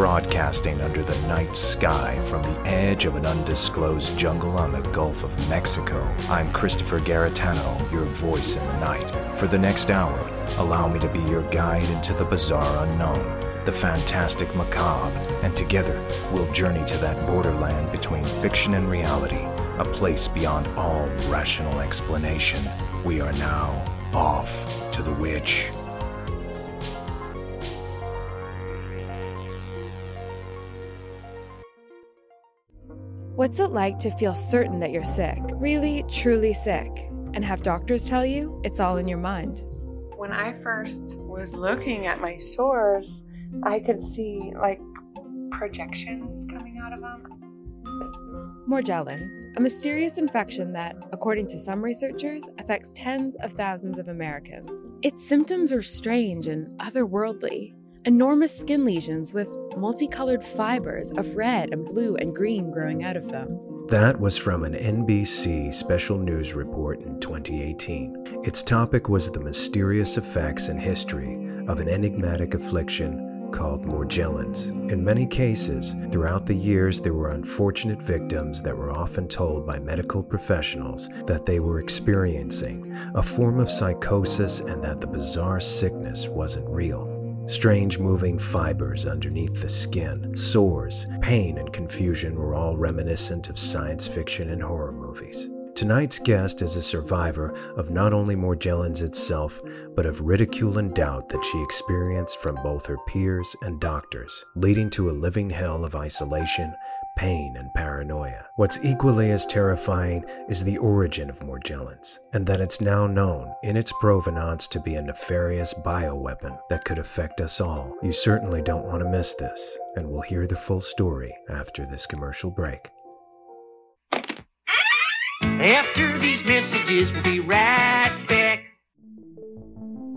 Broadcasting under the night sky from the edge of an undisclosed jungle on the Gulf of Mexico, I'm Christopher Garetano, your voice in the night. For the next hour, allow me to be your guide into the bizarre unknown, the fantastic macabre, and together we'll journey to that borderland between fiction and reality, a place beyond all rational explanation. We are now off to the witch. What's it like to feel certain that you're sick, really, truly sick, and have doctors tell you it's all in your mind? When I first was looking at my sores, I could see like projections coming out of them. Morgellons, a mysterious infection that, according to some researchers, affects tens of thousands of Americans. Its symptoms are strange and otherworldly. Enormous skin lesions with multicolored fibers of red and blue and green growing out of them. That was from an NBC special news report in 2018. Its topic was the mysterious effects and history of an enigmatic affliction called Morgellons. In many cases, throughout the years, there were unfortunate victims that were often told by medical professionals that they were experiencing a form of psychosis and that the bizarre sickness wasn't real. Strange moving fibers underneath the skin, sores, pain, and confusion were all reminiscent of science fiction and horror movies. Tonight's guest is a survivor of not only Morgellons itself, but of ridicule and doubt that she experienced from both her peers and doctors, leading to a living hell of isolation, pain, and paranoia. What's equally as terrifying is the origin of Morgellons, and that it's now known in its provenance to be a nefarious bioweapon that could affect us all. You certainly don't want to miss this, and we'll hear the full story after this commercial break. After these messages, we'll be right back.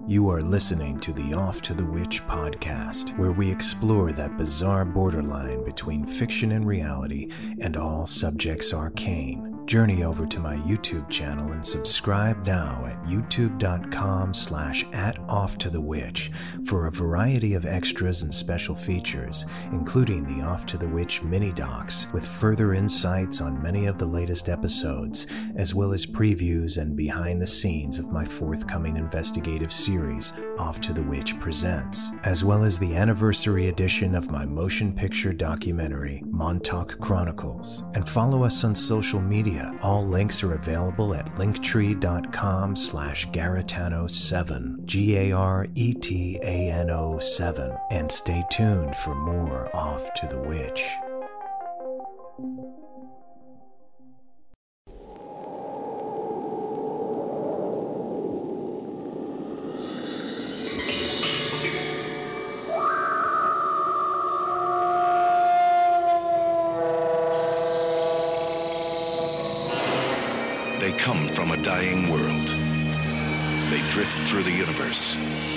You are listening to the Off to the Witch podcast, where we explore that bizarre borderline between fiction and reality and all subjects arcane. Journey over to my YouTube channel and subscribe now at youtube.com slash at off to the witch for a variety of extras and special features, including the Off to the Witch mini docs with further insights on many of the latest episodes, as well as previews and behind the scenes of my forthcoming investigative series, Off to the Witch Presents, as well as the anniversary edition of my motion picture documentary, Montauk Chronicles. And follow us on social media. All links are available at linktree.com slash Garetano7, G-A-R-E-T-A-N-O 7. And stay tuned for more Off to the Witch.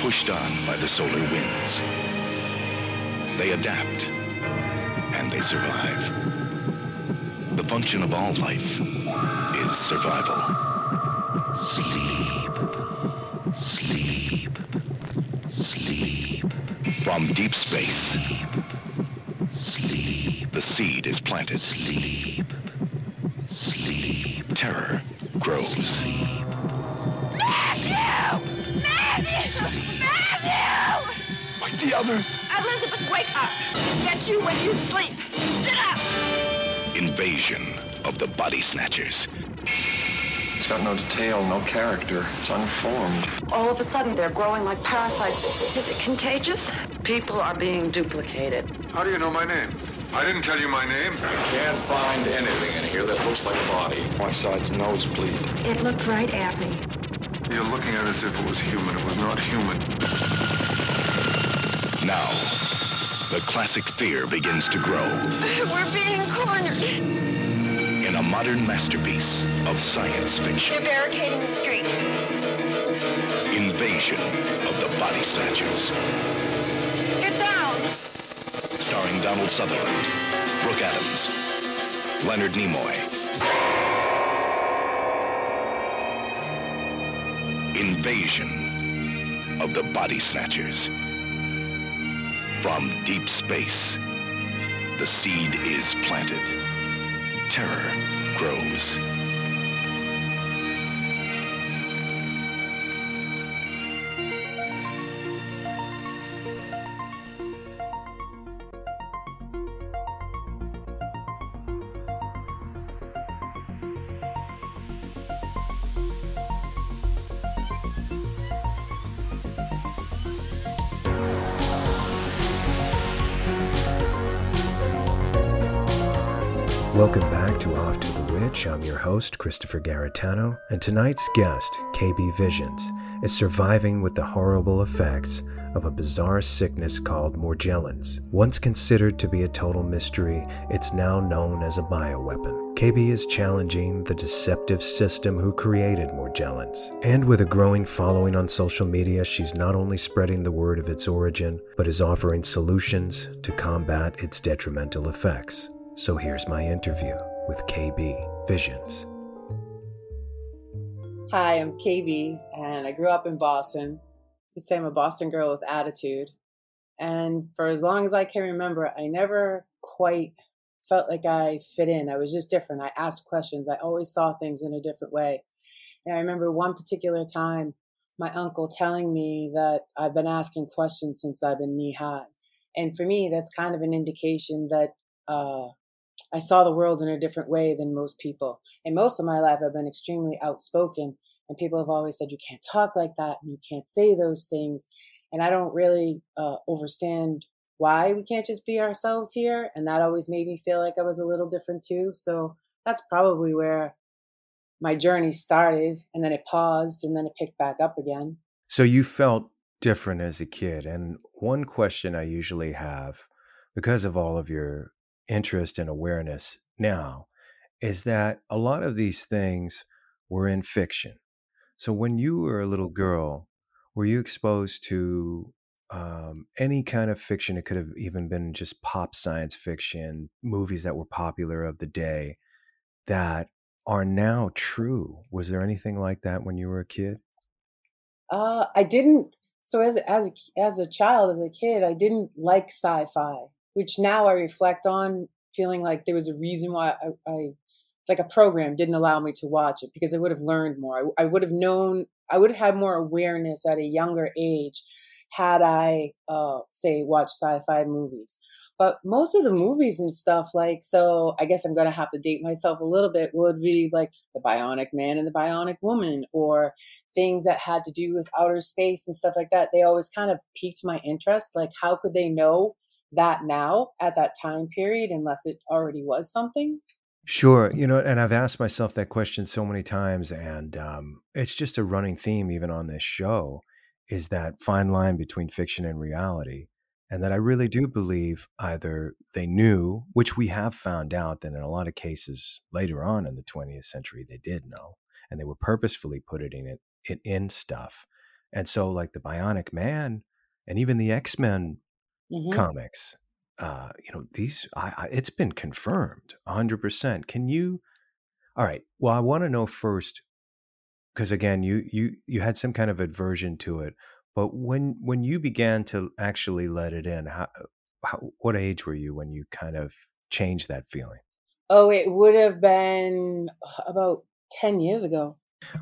Pushed on by the solar winds. They adapt, and they survive. The function of all life is survival. Sleep. Sleep. Sleep. From deep space, Sleep. the seed is planted. Sleep. Sleep. Terror grows. Like the others. Elizabeth, wake up! Get you when you sleep. Sit up! Invasion of the body snatchers. It's got no detail, no character. It's unformed. All of a sudden, they're growing like parasites. Is it contagious? People are being duplicated. How do you know my name? I didn't tell you my name. I can't find anything in here that looks like a body. One side's nosebleed. It looked right at me. You're looking at it as if it was human. It was not human. Now, the classic fear begins to grow We're being cornered. in a modern masterpiece of science fiction. They're barricading the street. Invasion of the Body Snatchers. Get down! Starring Donald Sutherland, Brooke Adams, Leonard Nimoy. Invasion of the Body Snatchers from deep space. The seed is planted. Terror grows. Christopher Garetano, and tonight's guest, KB Visions, is surviving with the horrible effects of a bizarre sickness called Morgellons. Once considered to be a total mystery, it's now known as a bioweapon. KB is challenging the deceptive system who created Morgellons. And with a growing following on social media, she's not only spreading the word of its origin, but is offering solutions to combat its detrimental effects. So here's my interview with KB Visions. Hi, I'm KB, and I grew up in Boston. You'd say I'm a Boston girl with attitude. And for as long as I can remember, I never quite felt like I fit in. I was just different. I asked questions. I always saw things in a different way. And I remember one particular time, my uncle telling me that I've been asking questions since I've been knee high. And for me, that's kind of an indication that uh, I saw the world in a different way than most people. And most of my life, I've been extremely outspoken. And people have always said, you can't talk like that and you can't say those things. And I don't really uh, understand why we can't just be ourselves here. And that always made me feel like I was a little different too. So that's probably where my journey started. And then it paused and then it picked back up again. So you felt different as a kid. And one question I usually have, because of all of your interest and awareness now is that a lot of these things were in fiction. So when you were a little girl, were you exposed to um, any kind of fiction? It could have even been just pop science fiction, movies that were popular of the day that are now true. Was there anything like that when you were a kid? Uh, I didn't. So as as as a child, as a kid, I didn't like sci-fi which now I reflect on feeling like there was a reason why I, I like a program didn't allow me to watch it because I would have learned more. I, I would have known, I would have had more awareness at a younger age had I, uh, say, watched sci-fi movies. But most of the movies and stuff, like, so I guess I'm going to have to date myself a little bit, would be like The Bionic Man and The Bionic Woman, or things that had to do with outer space and stuff like that. They always kind of piqued my interest. Like, how could they know that now at that time period unless it already was something? Sure. You know, and I've asked myself that question so many times, and um, it's just a running theme, even on this show, is that fine line between fiction and reality. And that I really do believe either they knew, which we have found out that in a lot of cases later on in the 20th century, they did know, and they were purposefully putting it, it in stuff. And so, like the Bionic Man and even the X Men mm-hmm. comics. Uh, you know, these, I, I, it's been confirmed 100%. Can you, all right, well, I want to know first, because again, you, you, you had some kind of aversion to it, but when, when you began to actually let it in, how, how, what age were you when you kind of changed that feeling? Oh, it would have been about 10 years ago.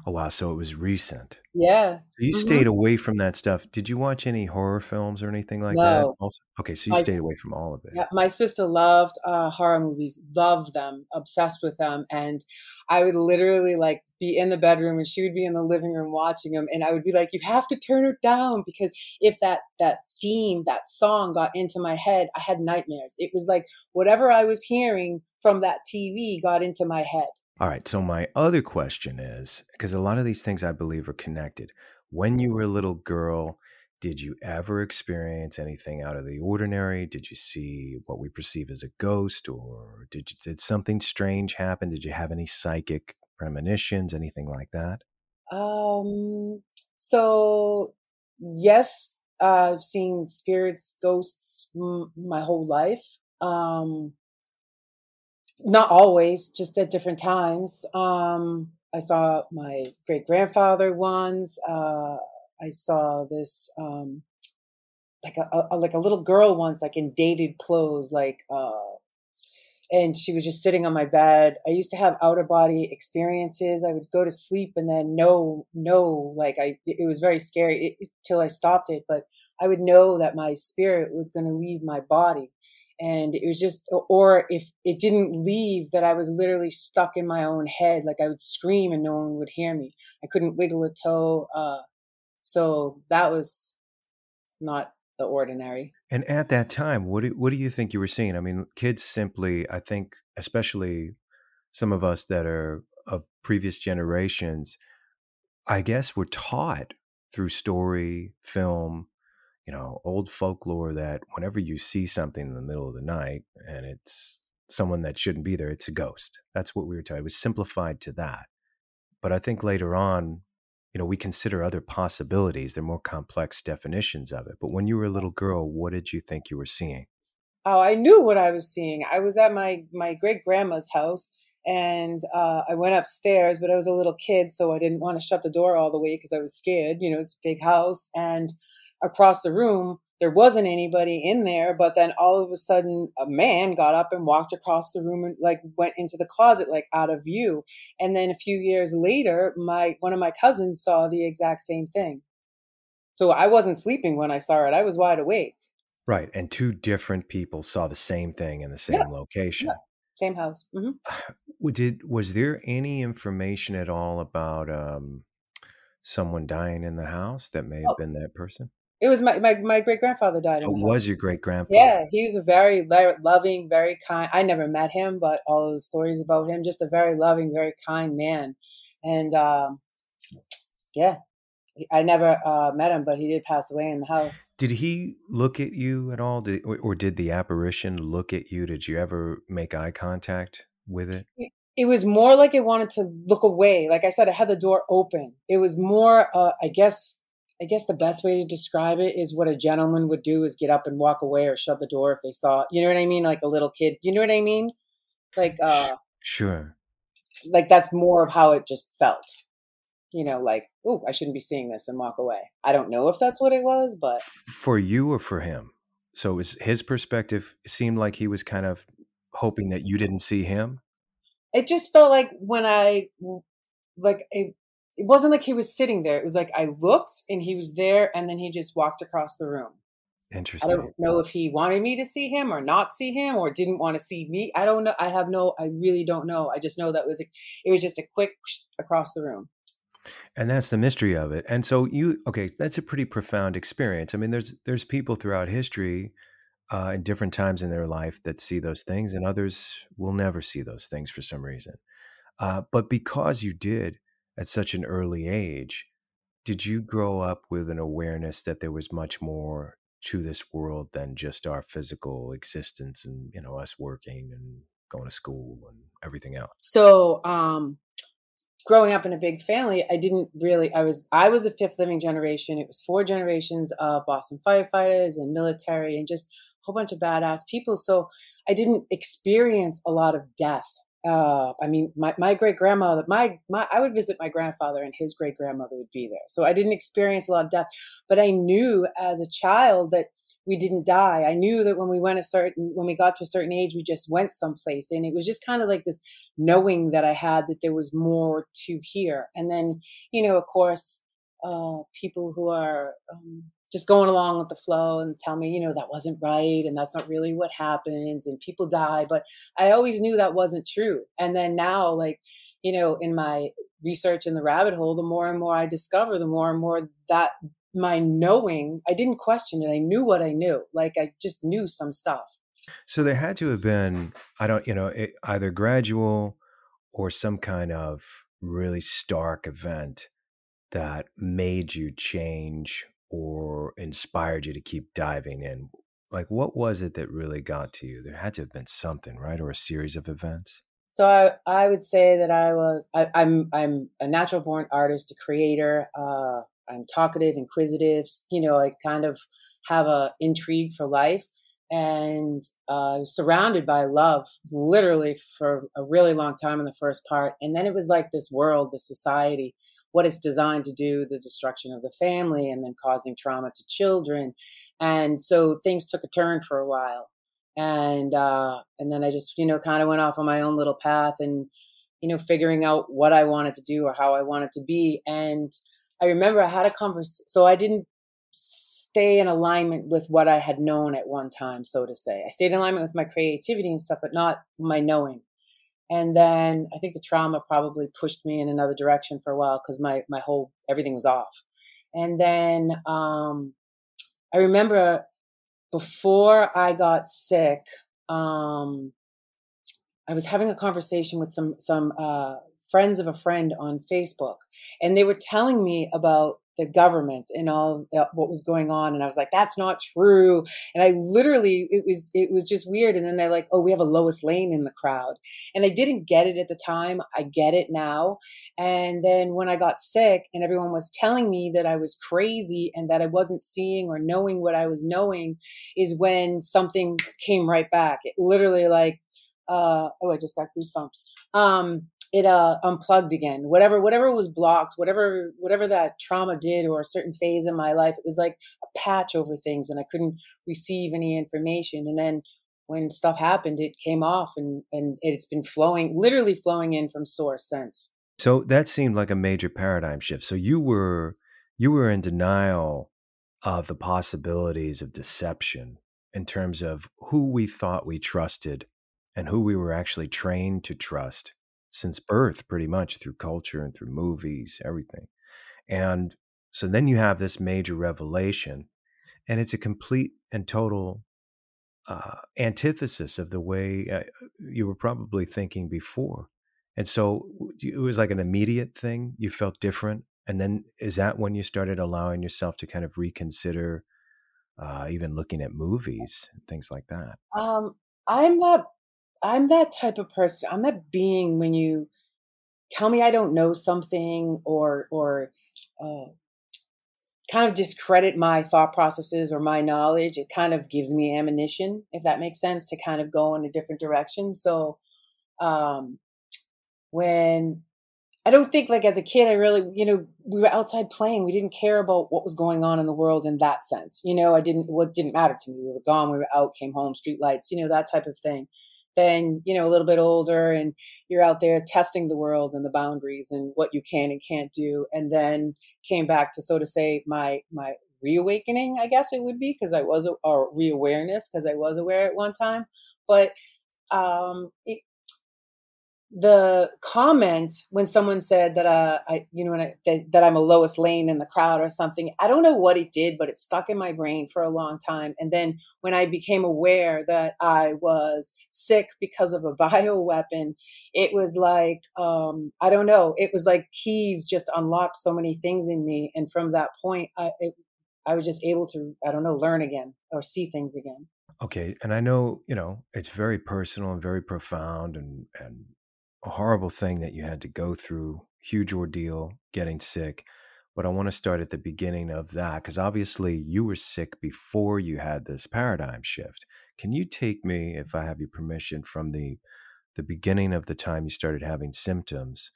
Oh wow! So it was recent. Yeah. So you mm-hmm. stayed away from that stuff. Did you watch any horror films or anything like no. that? Also, okay, so you my, stayed away from all of it. Yeah, my sister loved uh, horror movies, loved them, obsessed with them, and I would literally like be in the bedroom and she would be in the living room watching them, and I would be like, "You have to turn it down because if that that theme, that song got into my head, I had nightmares. It was like whatever I was hearing from that TV got into my head." All right. So, my other question is because a lot of these things I believe are connected. When you were a little girl, did you ever experience anything out of the ordinary? Did you see what we perceive as a ghost, or did you, did something strange happen? Did you have any psychic premonitions, anything like that? Um. So yes, I've seen spirits, ghosts m- my whole life. Um not always, just at different times. Um, I saw my great grandfather once. Uh, I saw this um, like a, a, like a little girl once, like in dated clothes, like uh, and she was just sitting on my bed. I used to have outer body experiences. I would go to sleep and then know, know, like I, it was very scary it, till I stopped it, but I would know that my spirit was going to leave my body. And it was just, or if it didn't leave, that I was literally stuck in my own head. Like I would scream and no one would hear me. I couldn't wiggle a toe. Uh, so that was not the ordinary. And at that time, what do, what do you think you were seeing? I mean, kids simply, I think, especially some of us that are of previous generations, I guess were taught through story, film, you know, old folklore that whenever you see something in the middle of the night and it's someone that shouldn't be there, it's a ghost. That's what we were taught. It was simplified to that. But I think later on, you know, we consider other possibilities. They're more complex definitions of it. But when you were a little girl, what did you think you were seeing? Oh, I knew what I was seeing. I was at my my great grandma's house, and uh, I went upstairs, but I was a little kid, so I didn't want to shut the door all the way because I was scared. You know, it's a big house, and across the room there wasn't anybody in there but then all of a sudden a man got up and walked across the room and like went into the closet like out of view and then a few years later my one of my cousins saw the exact same thing so i wasn't sleeping when i saw it i was wide awake right and two different people saw the same thing in the same yeah. location yeah. same house mm-hmm. did was there any information at all about um someone dying in the house that may have oh. been that person it was my my, my great grandfather died. It was your great grandfather? Yeah, he was a very loving, very kind. I never met him, but all the stories about him, just a very loving, very kind man. And um, yeah, I never uh, met him, but he did pass away in the house. Did he look at you at all, did, or, or did the apparition look at you? Did you ever make eye contact with it? It was more like it wanted to look away. Like I said, I had the door open. It was more, uh, I guess, I guess the best way to describe it is what a gentleman would do is get up and walk away or shut the door if they saw, you know what I mean? Like a little kid, you know what I mean? Like, uh, sure. Like that's more of how it just felt, you know, like, oh, I shouldn't be seeing this and walk away. I don't know if that's what it was, but for you or for him. So it was his perspective seemed like he was kind of hoping that you didn't see him. It just felt like when I like it it wasn't like he was sitting there. It was like I looked and he was there and then he just walked across the room. Interesting. I don't know if he wanted me to see him or not see him or didn't want to see me. I don't know. I have no I really don't know. I just know that was a, it was just a quick across the room. And that's the mystery of it. And so you okay, that's a pretty profound experience. I mean there's there's people throughout history uh, in different times in their life that see those things and others will never see those things for some reason. Uh, but because you did, at such an early age, did you grow up with an awareness that there was much more to this world than just our physical existence and you know us working and going to school and everything else? So um growing up in a big family i didn't really i was i was the fifth living generation. It was four generations of boston firefighters and military and just a whole bunch of badass people. So i didn't experience a lot of death uh, I mean, my, my great grandmother, my, my, I would visit my grandfather and his great grandmother would be there. So I didn't experience a lot of death, but I knew as a child that we didn't die. I knew that when we went a certain, when we got to a certain age, we just went someplace. And it was just kind of like this knowing that I had that there was more to hear. And then, you know, of course, uh, people who are um, just going along with the flow and tell me, you know, that wasn't right and that's not really what happens and people die. But I always knew that wasn't true. And then now, like, you know, in my research in the rabbit hole, the more and more I discover, the more and more that my knowing, I didn't question it. I knew what I knew. Like I just knew some stuff. So there had to have been, I don't, you know, it, either gradual or some kind of really stark event that made you change or inspired you to keep diving in? Like, what was it that really got to you? There had to have been something, right, or a series of events. So I, I would say that I was I, am I'm, I'm a natural born artist, a creator. Uh, I'm talkative, inquisitive. You know, I kind of have a intrigue for life, and uh, surrounded by love, literally for a really long time in the first part. And then it was like this world, this society what it's designed to do, the destruction of the family, and then causing trauma to children. And so things took a turn for a while. and uh, and then I just you know kind of went off on my own little path and you know figuring out what I wanted to do or how I wanted to be. And I remember I had a conversation, so I didn't stay in alignment with what I had known at one time, so to say. I stayed in alignment with my creativity and stuff, but not my knowing. And then I think the trauma probably pushed me in another direction for a while because my my whole everything was off. And then um, I remember before I got sick, um, I was having a conversation with some some uh, friends of a friend on Facebook, and they were telling me about the government and all what was going on and i was like that's not true. And i literally it was it was just weird and then they're like oh we have a Lois Lane in the crowd. And i didn't get it at the time i get it now. And then when i got sick and everyone was telling me that i was crazy and that i wasn't seeing or knowing what i was knowing is when something came right back. It literally like uh oh i just got goosebumps. Um it uh unplugged again. Whatever whatever was blocked whatever whatever that trauma did or a certain phase in my life it was like a patch over things and i couldn't receive any information. And then when stuff happened it came off and and it's been flowing literally flowing in from source since. So that seemed like a major paradigm shift. So you were you were in denial of the possibilities of deception in terms of who we thought we trusted and who we were actually trained to trust since birth, pretty much through culture and through movies, everything. And so then you have this major revelation, and it's a complete and total uh, antithesis of the way uh, you were probably thinking before. And so it was like an immediate thing. You felt different. And then is that when you started allowing yourself to kind of reconsider uh, even looking at movies things like that? Um, I'm not I'm that type of person. I'm that being when you tell me I don't know something or or uh, kind of discredit my thought processes or my knowledge. It kind of gives me ammunition, if that makes sense, to kind of go in a different direction. So um, when I don't think like as a kid, I really, you know, we were outside playing. We didn't care about what was going on in the world in that sense. You know, I didn't, what didn't matter to me. We were gone. We were out, came home, street lights, you know, that type of thing then you know a little bit older and you're out there testing the world and the boundaries and what you can and can't do and then came back to so to say my my reawakening i guess it would be because i was or reawareness because i was aware at one time. But um it, the comment when someone said that uh I you know I, that, that I'm a Lois Lane in the crowd or something I don't know what it did but it stuck in my brain for a long time. And then when I became aware that I was sick because of a bio weapon it was like um I don't know it was like keys just unlocked so many things in me. And from that point I it, I was just able to I don't know learn again or see things again. Okay, and I know, you know, it's very personal and very profound and and a horrible thing that you had to go through, huge ordeal, getting sick. But I want to start at the beginning of that because obviously you were sick before you had this paradigm shift. Can you take me, if I have your permission, from the the beginning of the time you started having symptoms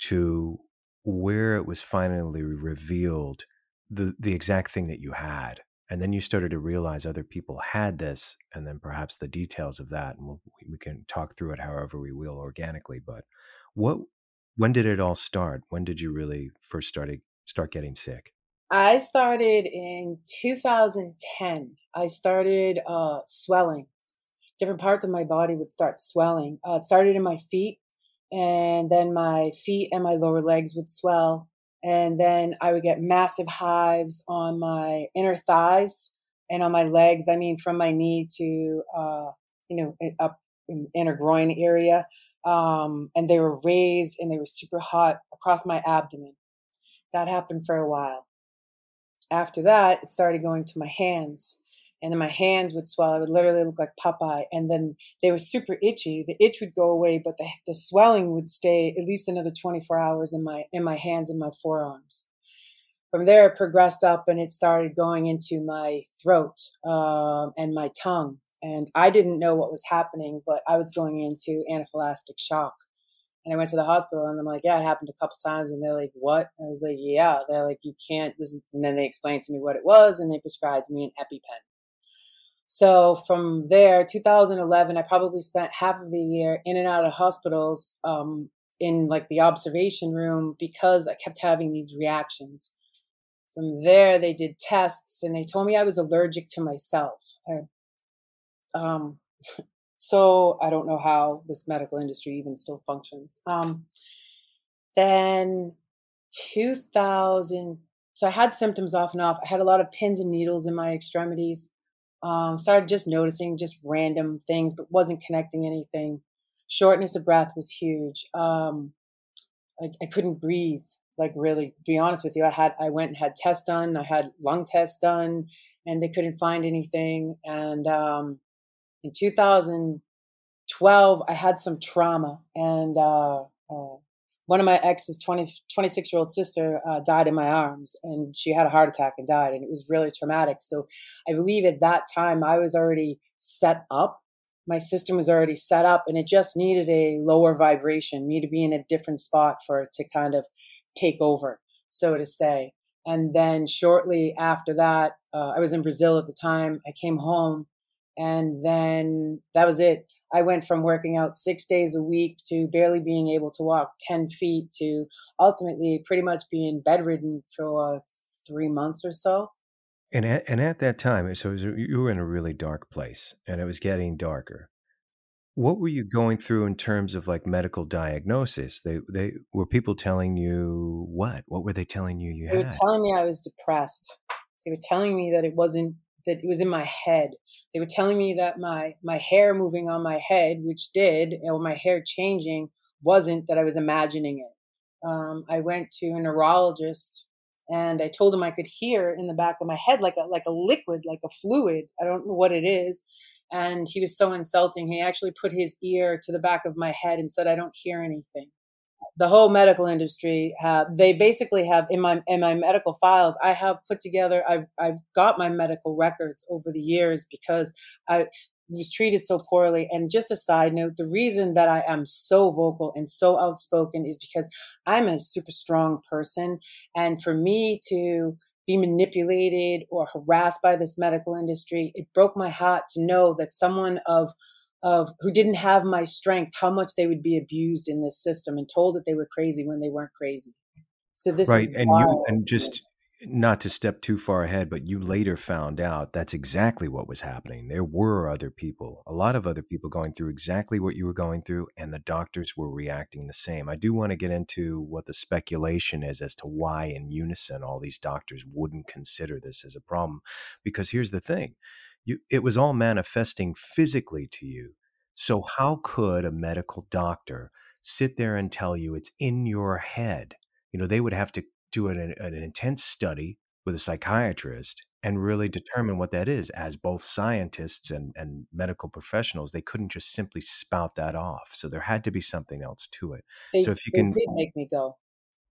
to where it was finally revealed the the exact thing that you had and then you started to realize other people had this and then perhaps the details of that and we'll, we can talk through it however we will organically but what when did it all start? When did you really first started start getting sick? I started in 2010 i started uh, swelling. Different parts of my body would start swelling. Uh, it started in my feet and then my feet and my lower legs would swell and then I would get massive hives on my inner thighs and on my legs. I mean, from my knee to, uh, you know, up in inner groin area. Um, and they were raised and they were super hot across my abdomen. That happened for a while. After that, it started going to my hands and then my hands would swell. I would literally look like Popeye. And then they were super itchy. The itch would go away, but the, the swelling would stay at least another 24 hours in my in my hands and my forearms. From there, it progressed up and it started going into my throat um, and my tongue. And I didn't know what was happening, but I was going into anaphylactic shock. And I went to the hospital and I'm like, yeah, it happened a couple times. And they're like, what? I was like, yeah. They're like, you can't. This is, and then they explained to me what it was and they prescribed me an EpiPen. So from there, 2011, I probably spent half of the year in and out of hospitals um, in like the observation room because I kept having these reactions. From there, they did tests and they told me I was allergic to myself. I, um, so I don't know how this medical industry even still functions. Um, then 2000, so I had symptoms off and off. I had a lot of pins and needles in my extremities. Um, started just noticing just random things, but wasn't connecting anything. Shortness of breath was huge. Um, I, I couldn't breathe. Like really, to be honest with you, I had I went and had tests done. I had lung tests done, and they couldn't find anything. And um, in 2012, I had some trauma, and uh, uh, one of my ex's 20, 26 year old sister uh, died in my arms and she had a heart attack and died and it was really traumatic. So i believe at that time i was already set up. My system was already set up and it just needed a lower vibration me to be in a different spot for it to kind of take over so to say. And then shortly after that uh, i was in brazil at the time. I came home and then that was it I went from working out six days a week to barely being able to walk 10 feet to ultimately pretty much being bedridden for uh, three months or so. And at, and at that time, so was, you were in a really dark place and it was getting darker. What were you going through in terms of like medical diagnosis? They they were people telling you what? What were they telling you you they had? They were telling me I was depressed. They were telling me that it wasn't that it was in my head. They were telling me that my my hair moving on my head, which did, or my hair changing, wasn't that I was imagining it. Um, I went to a neurologist and I told him I could hear in the back of my head like a like a liquid, like a fluid. I don't know what it is. And he was so insulting. He actually put his ear to the back of my head and said, "I don't hear anything." The whole medical industry have they basically have in my in my medical files i have put together i've i've got my medical records over the years because i was treated so poorly. And just a side note the reason that i am so vocal and so outspoken is because i'm a super strong person. And for me to be manipulated or harassed by this medical industry it broke my heart to know that someone of of who didn't have my strength, how much they would be abused in this system and told that they were crazy when they weren't crazy. So this right, and wild. you and just not to step too far ahead, but you later found out that's exactly what was happening. There were other people, a lot of other people going through exactly what you were going through, and the doctors were reacting the same. I do want to get into what the speculation is as to why, in unison, all these doctors wouldn't consider this as a problem. Because here's the thing you, it was all manifesting physically to you. So, how could a medical doctor sit there and tell you it's in your head? You know, they would have to do an, an intense study with a psychiatrist and really determine what that is. As both scientists and, and medical professionals, they couldn't just simply spout that off. So, there had to be something else to it. They, so, if you can. did make me go.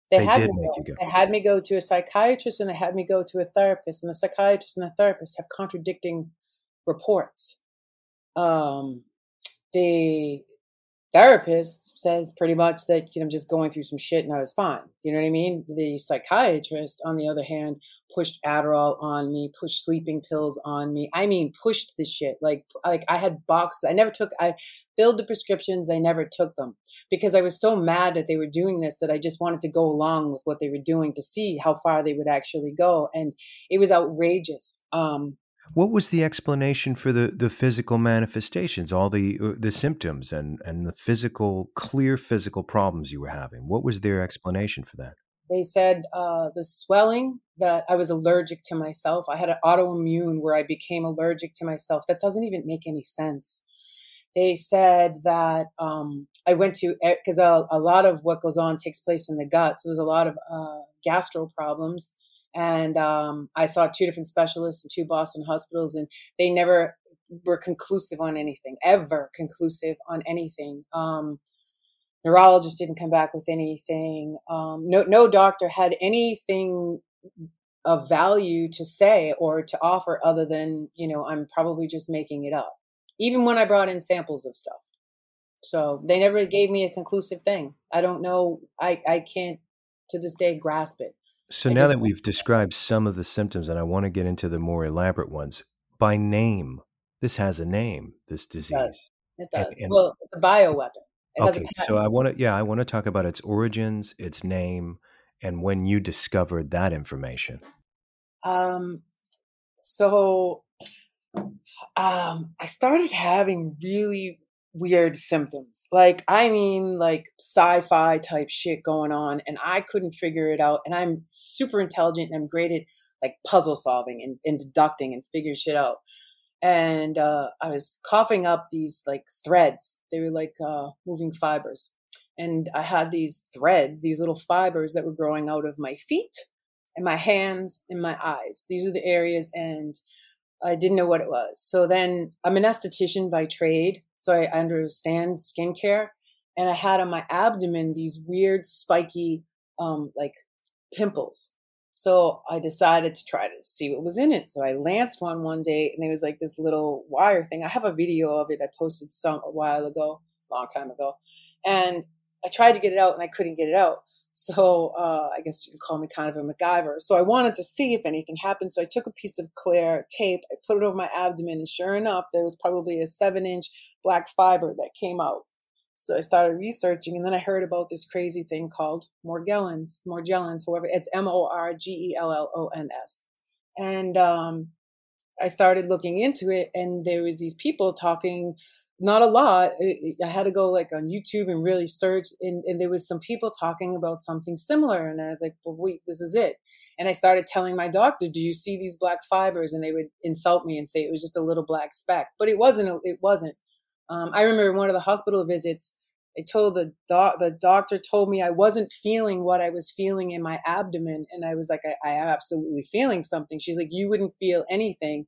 They, they did make go. you go. They had me go to a psychiatrist and they had me go to a therapist, and the psychiatrist and the therapist have contradicting reports. Um, the therapist says pretty much that you know, I'm just going through some shit and I was fine. You know what I mean? The psychiatrist, on the other hand, pushed Adderall on me, pushed sleeping pills on me. I mean, pushed the shit. Like, like I had boxes. I never took. I filled the prescriptions. I never took them because I was so mad that they were doing this that I just wanted to go along with what they were doing to see how far they would actually go, and it was outrageous. Um, what was the explanation for the, the physical manifestations, all the uh, the symptoms and, and the physical, clear physical problems you were having? What was their explanation for that? They said uh, the swelling that I was allergic to myself. I had an autoimmune where I became allergic to myself. That doesn't even make any sense. They said that um, I went to because a, a, lot of what goes on takes place in the gut. So there's a lot of uh, gastro problems and um, I saw two different specialists in two Boston hospitals, and they never were conclusive on anything, ever conclusive on anything. Um, neurologist didn't come back with anything. Um, no, no doctor had anything of value to say or to offer other than you know I'm probably just making it up. Even when I brought in samples of stuff, so they never gave me a conclusive thing. I don't know. I I can't to this day grasp it. So now that we've described some of the symptoms, and I want to get into the more elaborate ones, by name, this has a name. This disease. It does. It does. And- and- well, it's a bioweapon. It has a okay, so I want to yeah, I want to talk about its origins, its name, and when you discovered that information. Um, so um, I started having really weird symptoms. Like, I mean, like sci fi type shit going on, and I couldn't figure it out. And I'm super intelligent and I'm great at like puzzle solving and, and deducting and figure shit out. And uh, I was coughing up these like threads. They were like uh, moving fibers. And I had these threads, these little fibers that were growing out of my feet and my hands and my eyes. These are the areas, and I didn't know what it was. So then I'm an esthetician by trade, so I understand skincare. And I had on my abdomen these weird, spiky, um, like pimples. So I decided to try to see what was in it. So I lanced one one day, and there was like this little wire thing. I have a video of it. I posted some a while ago, long time ago, and I tried to get it out, and I couldn't get it out. So uh, I guess you could call me kind of a MacGyver. So I wanted to see if anything happened. So I took a piece of clear tape, I put it over my abdomen, and sure enough, there was probably a seven inch black fiber that came out. So I started researching, and then I heard about this crazy thing called Morgellons. Morgellons, however, it's M O R G E L L O N S. And um, I started looking into it, and there was these people talking not a lot. I had to go like on YouTube and really search, and, and there was some people talking about something similar, and I was like, "Well, wait, this is it." And I started telling my doctor, "Do you see these black fibers?" And they would insult me and say it was just a little black speck, but it wasn't. It wasn't. Um, I remember one of the hospital visits. I told the doc, the doctor told me I wasn't feeling what I was feeling in my abdomen, and I was like, I, I am absolutely feeling something. She's like, you wouldn't feel anything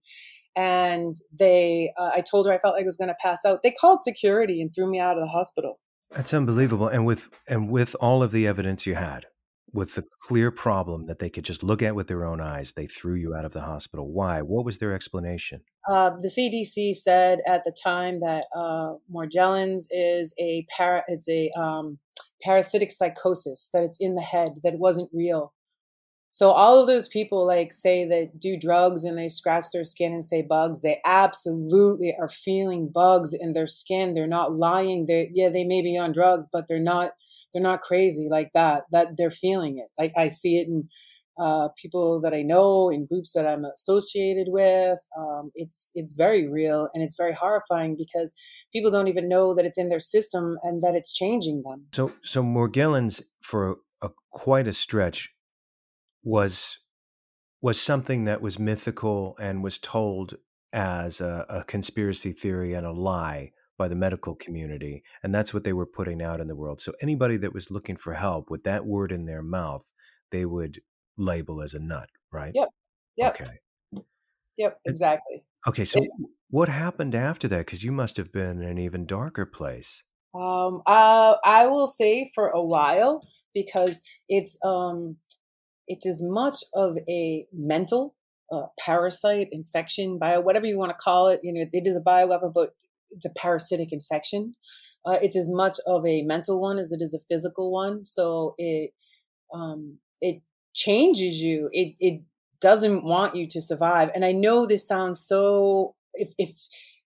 and they uh, i told her i felt like i was going to pass out they called security and threw me out of the hospital That's unbelievable. And with and with all of the evidence you had, with the clear problem that they could just look at with their own eyes, they threw you out of the hospital. Why? What was their explanation? uh, the cdc said at the time that uh, morgellons is a para it's a um, parasitic psychosis that it's in the head that it wasn't real so all of those people like say that do drugs and they scratch their skin and say bugs they absolutely are feeling bugs in their skin. They're not lying. They yeah they may be on drugs but they're not they're not crazy like that that they're feeling it. Like i see it in uh, people that i know in groups that i'm associated with. Um, it's it's very real and it's very horrifying because people don't even know that it's in their system and that it's changing them. So so Morgellons for a, quite a stretch was was something that was mythical and was told as a, a conspiracy theory and a lie by the medical community and that's what they were putting out in the world. So anybody that was looking for help with that word in their mouth they would label as a nut right? Yep. Yep. okay. Yep exactly. okay so what happened after that? Because you must have been in an even darker place. Um, uh, I will say for a while because it's um, it's as much of a mental uh, parasite infection, bio whatever you want to call it. You know, it is a bio bioweapon, but it's a parasitic infection. Uh, it's as much of a mental one as it is a physical one. So it um, it changes you. It it doesn't want you to survive. And I know this sounds so if if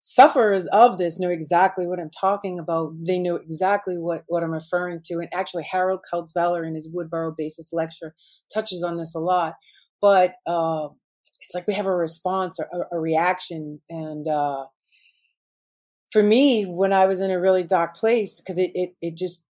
sufferers of this know exactly what I'm talking about. They know exactly what, what I'm referring to. And actually, Harald Kautz-Vella in his Woodborough basis lecture touches on this a lot. But uh, it's like we have a response or a, a reaction. And uh, for me, when I was in a really dark place, because it, it, it just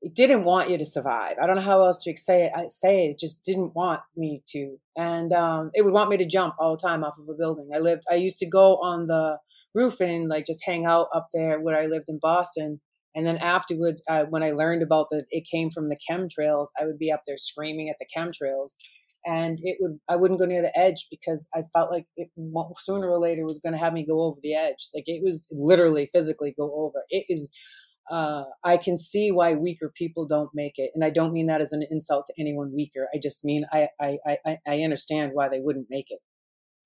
it didn't want you to survive. I don't know how else to say it. I say it. It just didn't want me to, and um, it would want me to jump all the time off of a building. I lived. I used to go on the roof and like just hang out up there where I lived in Boston. And then afterwards, uh, when I learned about that it came from the chemtrails, I would be up there screaming at the chemtrails, and it would I wouldn't go near the edge because I felt like it sooner or later was going to have me go over the edge. Like it was literally physically go over. It is uh, I can see why weaker people don't make it, and I don't mean that as an insult to anyone weaker. I just mean I I I, I understand why they wouldn't make it.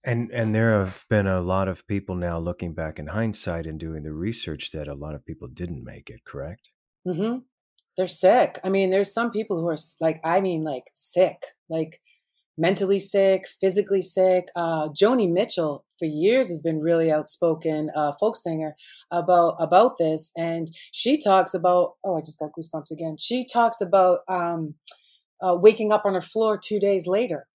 And and there have been a lot of people now looking back in hindsight and doing the research that a lot of people didn't make it. Correct? Mm-hmm. They're sick. I mean, there's some people who are like, I mean, like sick. Like mentally sick, physically sick. Uh, Joni Mitchell for years has been really outspoken uh, folk singer about about this, and she talks about. Oh, I just got goosebumps again. She talks about um, uh, waking up on her floor two days later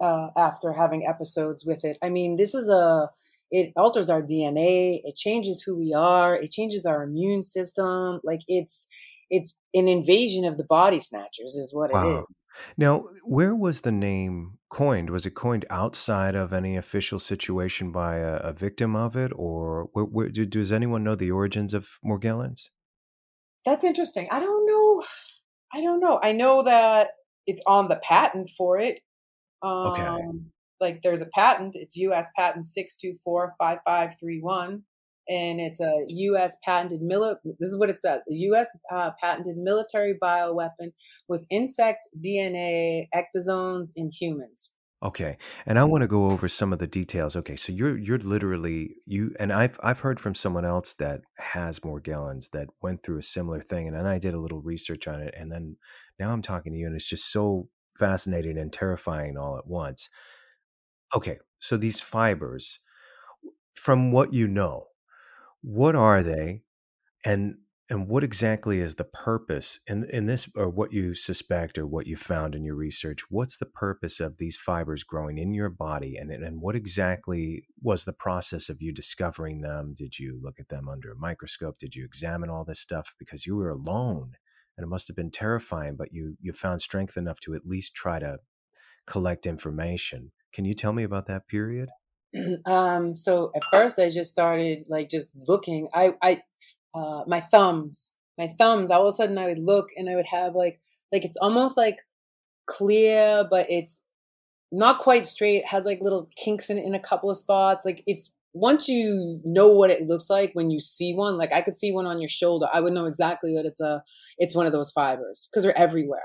uh, after having episodes with it. I mean, this is a it alters our DNA. It changes who we are. It changes our immune system. Like it's it's an invasion of the body snatchers is what wow. it is. Now, where was the name coined? Was it coined outside of any official situation by a, a victim of it, or where, where, does anyone know the origins of Morgellons? That's interesting. I don't know. I don't know. I know that it's on the patent for it. Um, okay. Like there's a patent. It's U.S. patent six two four five five three one and it's a U.S. patented mili- This is what it says: U.S. Uh, patented military bioweapon with insect DNA ectosomes in humans. Okay, and I want to go over some of the details. Okay, so you're you're literally you, and I've I've heard from someone else that has Morgellons that went through a similar thing, and then I did a little research on it, and then now I'm talking to you, and it's just so fascinating and terrifying all at once. Okay, so these fibers, from what you know, what are they? And and what exactly is the purpose in in this or what you suspect or what you found in your research? What's the purpose of these fibers growing in your body and and what exactly was the process of you discovering them? Did you look at them under a microscope? Did you examine all this stuff because you were alone? And it must have been terrifying, but you you found strength enough to at least try to collect information. Can you tell me about that period? um, so at first I just started like just looking. I, I, uh, my thumbs, my thumbs. All of a sudden I would look and I would have like, like it's almost like clear, but it's not quite straight. It has like little kinks in it in a couple of spots. Like it's once you know what it looks like when you see one. Like I could see one on your shoulder. I would know exactly that it's a, it's one of those fibers because they're everywhere.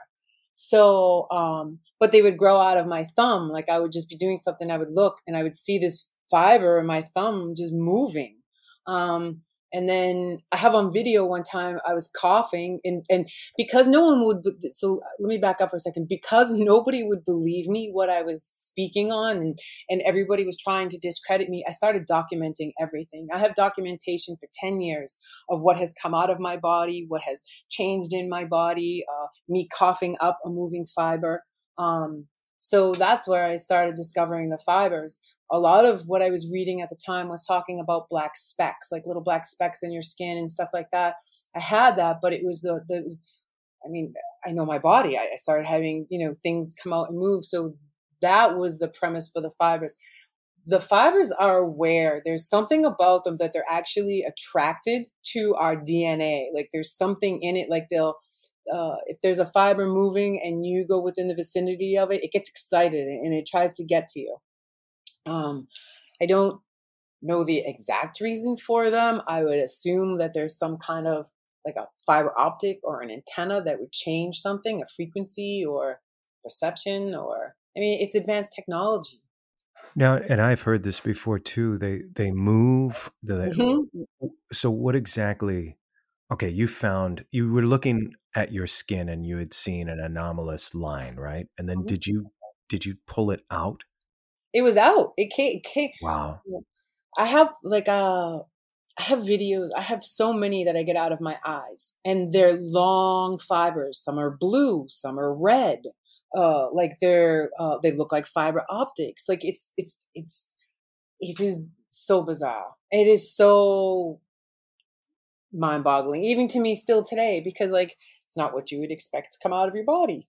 So, um, but they would grow out of my thumb. Like I would just be doing something, I would look and I would see this fiber in my thumb just moving. Um, and then I have on video one time I was coughing and, and because no one would, so let me back up for a second, because nobody would believe me what I was speaking on and, and everybody was trying to discredit me, I started documenting everything. I have documentation for 10 years of what has come out of my body, what has changed in my body, uh, me coughing up a moving fiber. Um, so that's where I started discovering the fibers a lot of what I was reading at the time was talking about black specks, like little black specks in your skin and stuff like that. I had that, but it was the, the was, I mean, I know my body. I, I started having, you know, things come out and move. So that was the premise for the fibers. The fibers are aware. There's something about them that they're actually attracted to our DNA. Like there's something in it. Like they'll, uh, if there's a fiber moving and you go within the vicinity of it, it gets excited and it tries to get to you. Um, I don't know the exact reason for them. I would assume that there's some kind of like a fiber optic or an antenna that would change something, a frequency or perception, or I mean, it's advanced technology. Now, and I've heard this before too. They they move. The, mm-hmm. So, what exactly? Okay, you found you were looking at your skin and you had seen an anomalous line, right? And then mm-hmm. did you did you pull it out? It was out. It came. It came. Wow. I have like uh I have videos. I have so many that I get out of my eyes, and they're long fibers. Some are blue, some are red. Uh, like they're uh, they look like fiber optics. Like it's it's it's it is so bizarre. It is so mind boggling, even to me still today, because like it's not what you would expect to come out of your body.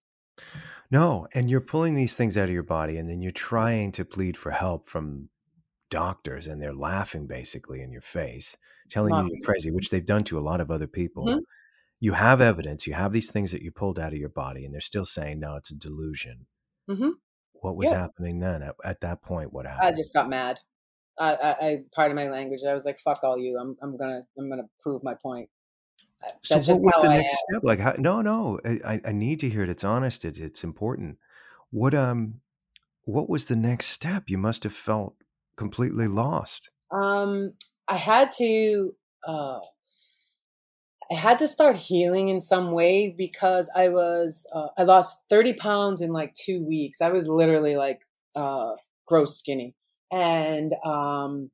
No, and you're pulling these things out of your body and then you're trying to plead for help from doctors and they're laughing basically in your face, telling you you're crazy, which they've done to a lot of other people. Mm-hmm. You have evidence, you have these things that you pulled out of your body and they're still saying, no, it's a delusion. Mm-hmm. What was yeah. happening then? At, at, that point, what happened? I just got mad. I, I, I, part of my language. I was like, "Fuck all you! I'm, I'm gonna, I'm gonna prove my point." So what was the I next am. step? Like, how, no, no, I, I need to hear it. It's honest. It, it's important. What um, what was the next step? You must have felt completely lost. Um, I had to. Uh, I had to start healing in some way because I was uh, I lost 30 pounds in like two weeks. I was literally like uh, gross skinny, and um,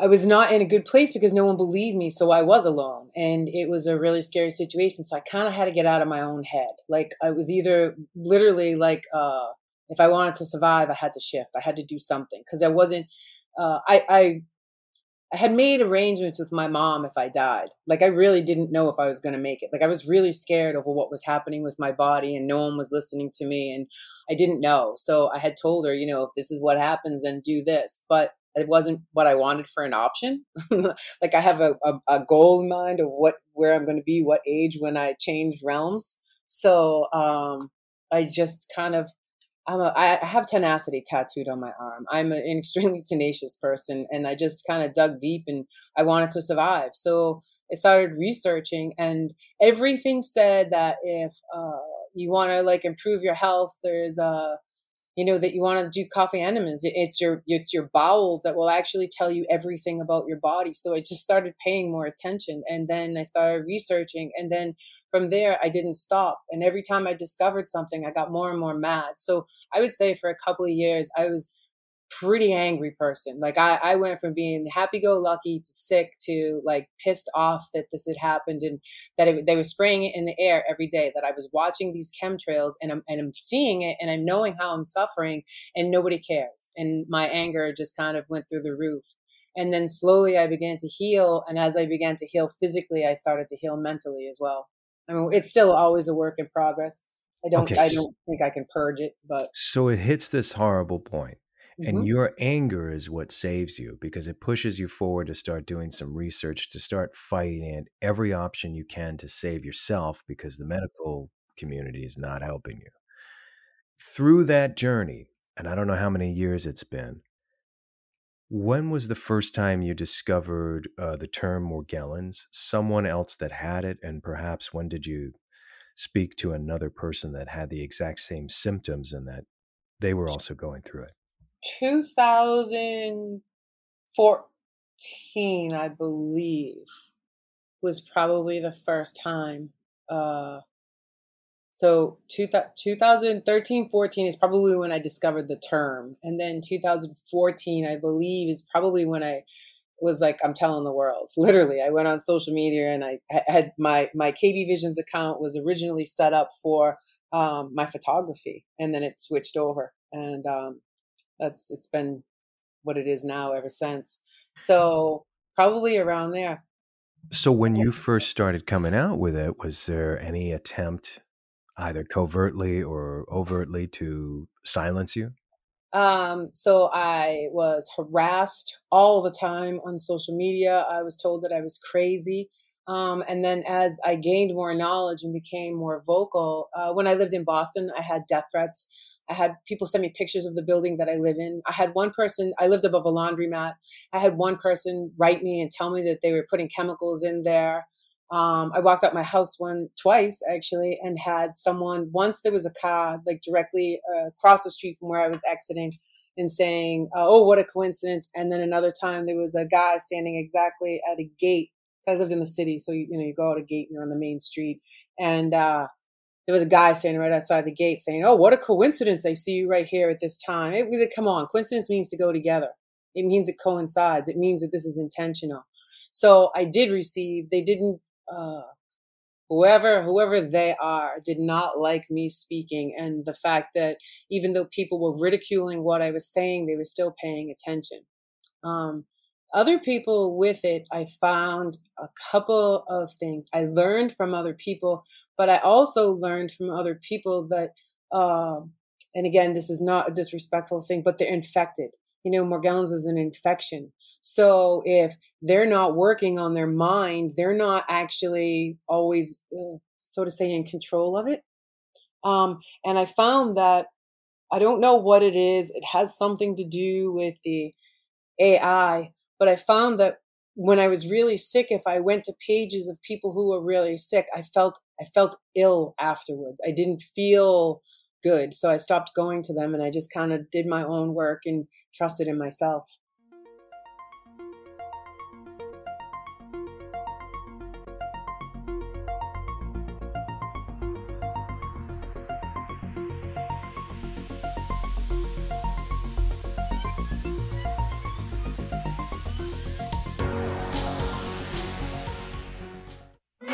I was not in a good place because no one believed me, so I was alone, and it was a really scary situation. So I kind of had to get out of my own head. Like I was either literally like uh, if I wanted to survive, I had to shift. I had to do something because I wasn't. Uh, I, I I had made arrangements with my mom if I died. Like I really didn't know if I was going to make it. Like I was really scared over what was happening with my body and no one was listening to me and I didn't know. So I had told her, you know, if this is what happens then do this. But it wasn't what I wanted for an option. like I have a, a, a, goal in mind of what where I'm going to be, what age when I change realms. So um I just kind of I'm a, I have tenacity tattooed on my arm. I'm an extremely tenacious person, and I just kind of dug deep and I wanted to survive. So I started researching, and everything said that if uh, you want to like improve your health, there's a you know that you want to do coffee enemas. It's your it's your bowels that will actually tell you everything about your body. So I just started paying more attention, and then I started researching, and then from there, I didn't stop. And every time I discovered something, I got more and more mad. So I would say for a couple of years, I was pretty angry person. Like I, I went from being happy go lucky to sick to like pissed off that this had happened and that it, they were spraying it in the air every day. That I was watching these chemtrails and I'm and I'm seeing it and I'm knowing how I'm suffering and nobody cares. And my anger just kind of went through the roof. And then slowly I began to heal. And as I began to heal physically, I started to heal mentally as well. I mean, it's still always a work in progress. I don't, okay. I don't think I can purge it, but so it hits this horrible point, mm-hmm. and your anger is what saves you because it pushes you forward to start doing some research, to start fighting it every option you can to save yourself because the medical community is not helping you. Through that journey, and I don't know how many years it's been, when was the first time you discovered uh, the term Morgellons? Someone else that had it, and perhaps when did you speak to another person that had the exact same symptoms and that they were also going through it? 2014, I believe, was probably the first time uh, so 2013, 14 is probably when I discovered the term. And then 2014, I believe, is probably when I was like, I'm telling the world. Literally, I went on social media and I had my, my KB Visions account was originally set up for um, my photography. And then it switched over. And um, that's, it's been what it is now ever since. So probably around there. So when you first started coming out with it, was there any attempt either covertly or overtly to silence you? Um, so I was harassed all the time on social media. I was told that I was crazy. Um, and then as I gained more knowledge and became more vocal, uh, when I lived in Boston, I had death threats. I had people send me pictures of the building that I live in. I had one person, I lived above a laundromat. I had one person write me and tell me that they were putting chemicals in there. Um, I walked out my house one twice actually and had someone once there was a car like directly uh, across the street from where I was exiting and saying, "Oh, what a coincidence!" And then another time there was a guy standing exactly at a gate. I lived in the city, so you, you know you go out a gate, and you're on the main street, and uh, there was a guy standing right outside the gate saying, "Oh, what a coincidence! I see you right here at this time." It, come on, coincidence means to go together. It means it coincides. It means that this is intentional. So I did receive. They didn't uh, whoever whoever they are did not like me speaking and the fact that even though people were ridiculing what i was saying they were still paying attention um, other people with it i found a couple of things i learned from other people but i also learned from other people that uh, and again this is not a disrespectful thing but they're infected you know, Morgellons is an infection. So if they're not working on their mind, they're not actually always, uh, so to say, in control of it. Um, and I found that I don't know what it is. It has something to do with the AI, but I found that when I was really sick, if I went to pages of people who were really sick, I felt I felt ill afterwards. I didn't feel good, so I stopped going to them, and I just kind of did my own work and trusted in myself.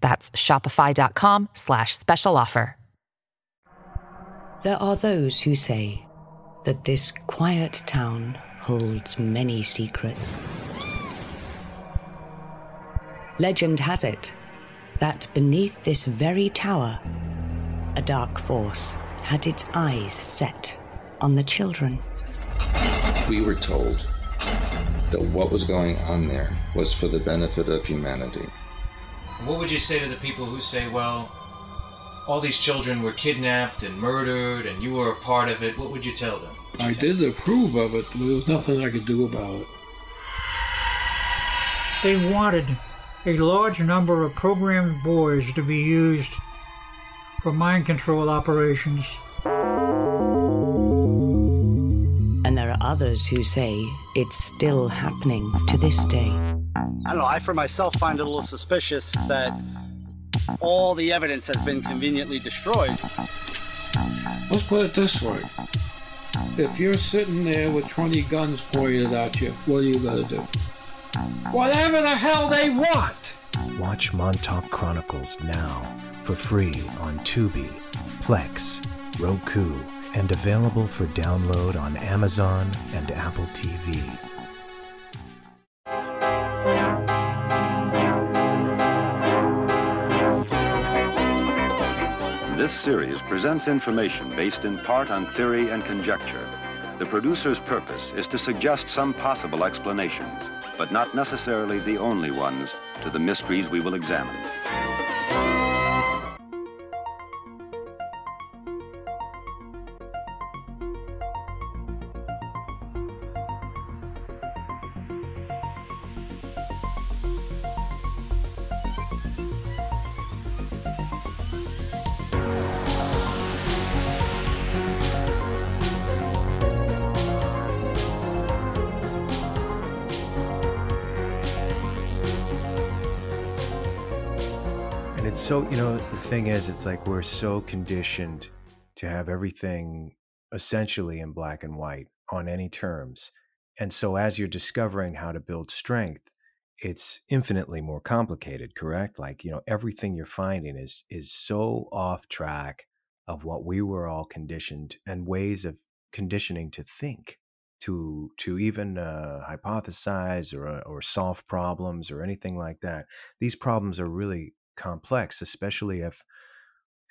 That's shopify.com slash special offer. There are those who say that this quiet town holds many secrets. Legend has it that beneath this very tower, a dark force had its eyes set on the children. We were told that what was going on there was for the benefit of humanity. What would you say to the people who say, well, all these children were kidnapped and murdered and you were a part of it? What would you tell them? I did approve of it, but there was nothing I could do about it. They wanted a large number of programmed boys to be used for mind control operations. And there are others who say it's still happening to this day. I don't know, I for myself find it a little suspicious that all the evidence has been conveniently destroyed. Let's put it this way. If you're sitting there with 20 guns pointed at you, what are you going to do? Whatever the hell they want! Watch Montauk Chronicles now for free on Tubi, Plex, Roku, and available for download on Amazon and Apple TV. This series presents information based in part on theory and conjecture. The producer's purpose is to suggest some possible explanations, but not necessarily the only ones, to the mysteries we will examine. You know, the thing is, it's like we're so conditioned to have everything essentially in black and white on any terms. And so as you're discovering how to build strength, it's infinitely more complicated, correct? Like, you know, everything you're finding is is so off track of what we were all conditioned and ways of conditioning to think to to even uh, hypothesize or uh, or solve problems or anything like that. These problems are really complex, especially if,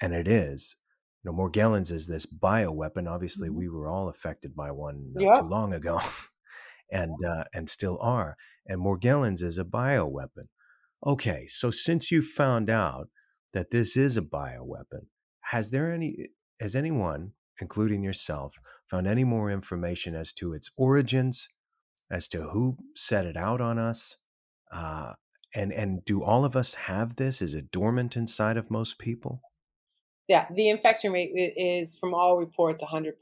and it is, you know, Morgellons is this bioweapon. Obviously, we were all affected by one not too long ago, and uh, and still are. And Morgellons is a bioweapon. Okay, so since you found out that this is a bioweapon, has there any has anyone, including yourself, found any more information as to its origins, as to who set it out on us? Uh, and and do all of us have this? Is it dormant inside of most people? Yeah, the infection rate is, from all reports, 100%.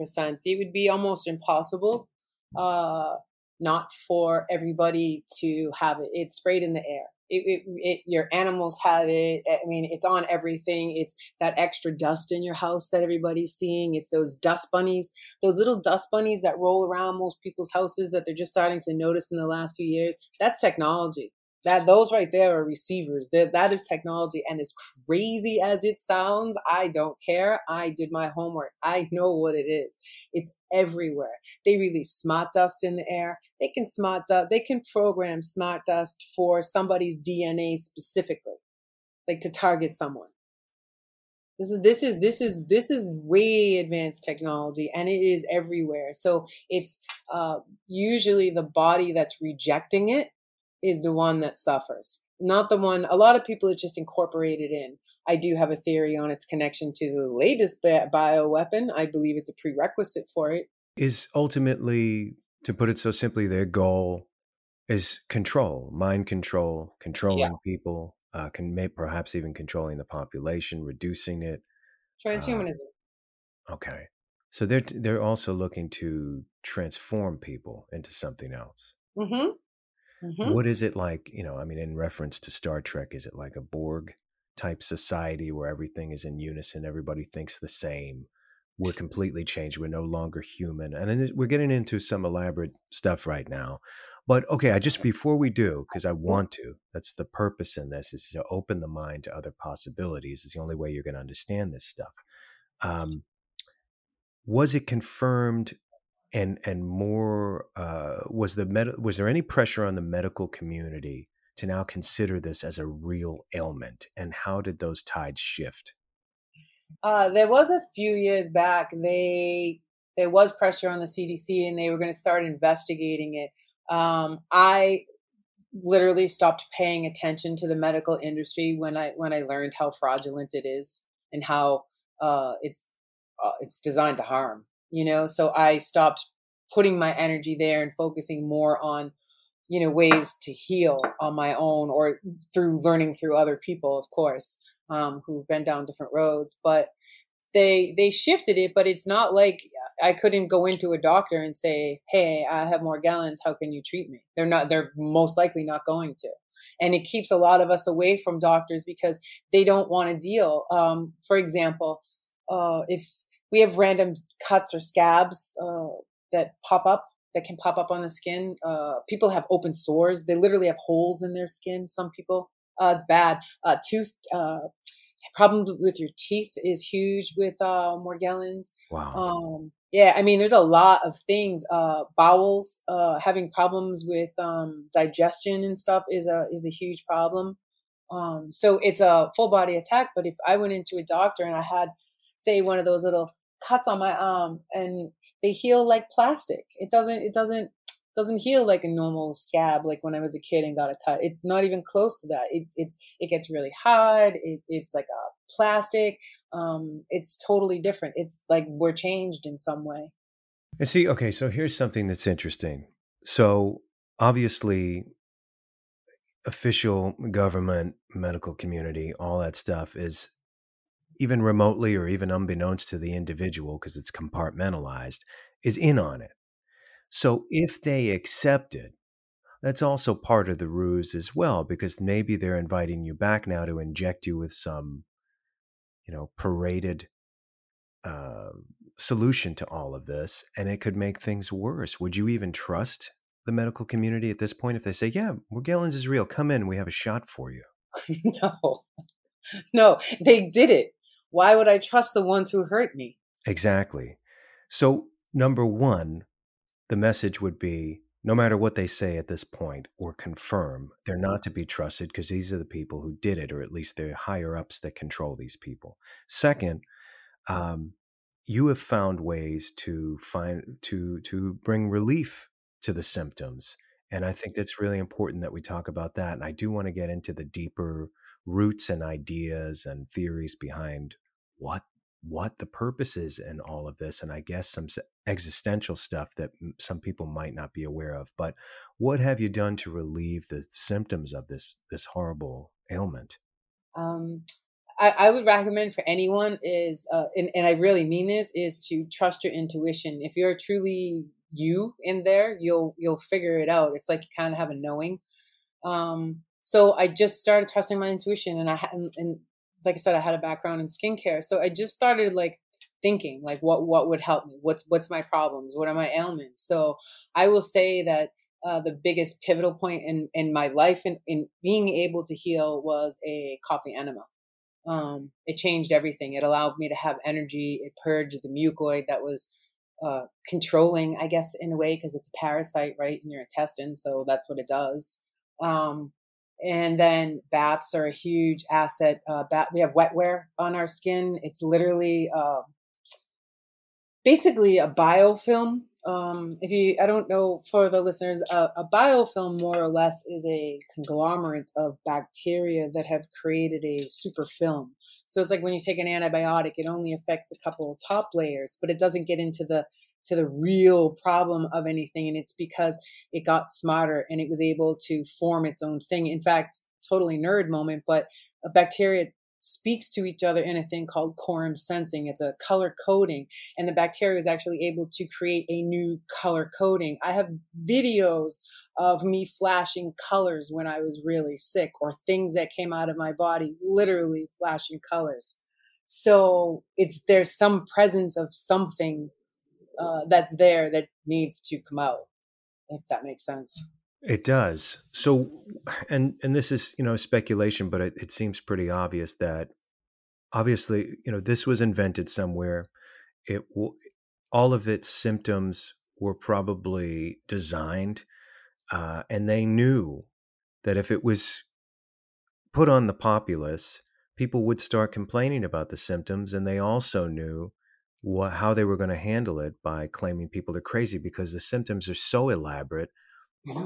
It would be almost impossible uh, not for everybody to have it. It's sprayed in the air. It, it, it, your animals have it. I mean, it's on everything. It's that extra dust in your house that everybody's seeing. It's those dust bunnies, those little dust bunnies that roll around most people's houses that they're just starting to notice in the last few years. That's technology. That those right there are receivers. That that is technology, and as crazy as it sounds, I don't care. I did my homework. I know what it is. It's everywhere. They release smart dust in the air. They can smart dust. They can program smart dust for somebody's DNA specifically, like to target someone. This is this is this is this is way advanced technology, and it is everywhere. So it's uh, usually the body that's rejecting it is the one that suffers, not the one. A lot of people are just incorporated in. I do have a theory on its connection to the latest bi- bioweapon. I believe it's a prerequisite for it. Is ultimately, to put it so simply, their goal is control, mind control, controlling people, uh, can may perhaps even controlling the population, reducing it. Transhumanism. Uh, okay, so they're they're also looking to transform people into something else. Mm-hmm. Mm-hmm. What is it like? You know, I mean, in reference to Star Trek, is it like a Borg type society where everything is in unison, everybody thinks the same? We're completely changed. We're no longer human, and we're getting into some elaborate stuff right now. But okay, I just before we do, because I want to. That's the purpose in this is to open the mind to other possibilities. It's the only way you're going to understand this stuff. Um, was it confirmed and and more uh, was the med- was there any pressure on the medical community to now consider this as a real ailment and how did those tides shift? Uh, there was a few years back they there was pressure on the cdc and they were going to start investigating it. Um, i literally stopped paying attention to the medical industry when i when i learned how fraudulent it is and how uh, it's uh, it's designed to harm you know so i stopped putting my energy there and focusing more on you know ways to heal on my own or through learning through other people of course um, who've been down different roads but they they shifted it but it's not like i couldn't go into a doctor and say hey i have Morgellons how can you treat me? They're not they're most likely not going to. And it keeps a lot of us away from doctors because they don't want to deal um, for example uh, if we have random cuts or scabs uh, that pop up that can pop up on the skin. Uh, people have open sores. They literally have holes in their skin. Some people, uh, it's bad. Uh, tooth uh, problems with your teeth is huge with uh, Morgellons. Wow. Um, yeah, I mean, there's a lot of things. Uh, bowels, uh, having problems with um, digestion and stuff is a is a huge problem. Um, so it's a full body attack. But if I went into a doctor and I had, say, one of those little cuts on my arm and they heal like plastic. It doesn't it doesn't doesn't heal like a normal scab like when I was a kid and got a cut. It's not even close to that. It it's it gets really hard. It, it's like a plastic. Um, it's totally different. It's like we're changed in some way. And see, okay, so here's something that's interesting. So obviously, official government, medical community, all that stuff is even remotely or even unbeknownst to the individual, because it's compartmentalized, is in on it. So if they accept it, that's also part of the ruse as well, because maybe they're inviting you back now to inject you with some, you know, paraded uh, solution to all of this, and it could make things worse. Would you even trust the medical community at this point if they say, "Yeah, Morgellons is real. Come in, we have a shot for you"? no, no, they did it. Why would I trust the ones who hurt me? Exactly. So, number one, the message would be no matter what they say at this point or confirm, they're not to be trusted because these are the people who did it, or at least the higher ups that control these people. Second, um, you have found ways to find to to bring relief to the symptoms, and I think that's really important that we talk about that. And I do want to get into the deeper roots and ideas and theories behind what what the purpose is in all of this and i guess some existential stuff that some people might not be aware of but what have you done to relieve the symptoms of this this horrible ailment? Um, I, I, would recommend for anyone is uh, and, and i really mean this is to trust your intuition. If you're truly you in there you'll you'll figure it out. It's like you kind of have a knowing. Um, so I just started trusting my intuition, and I had, and like I said, I had a background in skincare, so I just started like thinking like what what would help me? What's what's my problems? What are my ailments? So i will say that uh, the biggest pivotal point in in my life and in, in being able to heal was a coffee enema. Um, it changed everything. It allowed me to have energy. It purged the mucoid that was uh, controlling i guess in a way because it's a parasite right in your intestine so that's what it does. Um, and then baths are a huge asset. Uh, bath, we have wetware on our skin. It's literally uh, basically a biofilm. Um, if you, I don't know for the listeners, uh, a biofilm more or less is a conglomerate of bacteria that have created a super film. So it's like when you take an antibiotic, it only affects a couple top layers, but it doesn't get into the to the real problem of anything. And it's because it got smarter and it was able to form its own thing. In fact, totally nerd moment, but a bacteria speaks to each other in a thing called quorum sensing. It's a color coding, and the bacteria is actually able to create a new color coding. I have videos of me flashing colors when I was really sick, or things that came out of my body literally flashing colors. So it's there's some presence of something uh, that's there that needs to come out, if that makes sense. It does. So, and and this is you know speculation, but it, it seems pretty obvious that obviously you know this was invented somewhere. It all of its symptoms were probably designed, uh, and they knew that if it was put on the populace, people would start complaining about the symptoms, and they also knew what how they were going to handle it by claiming people are crazy because the symptoms are so elaborate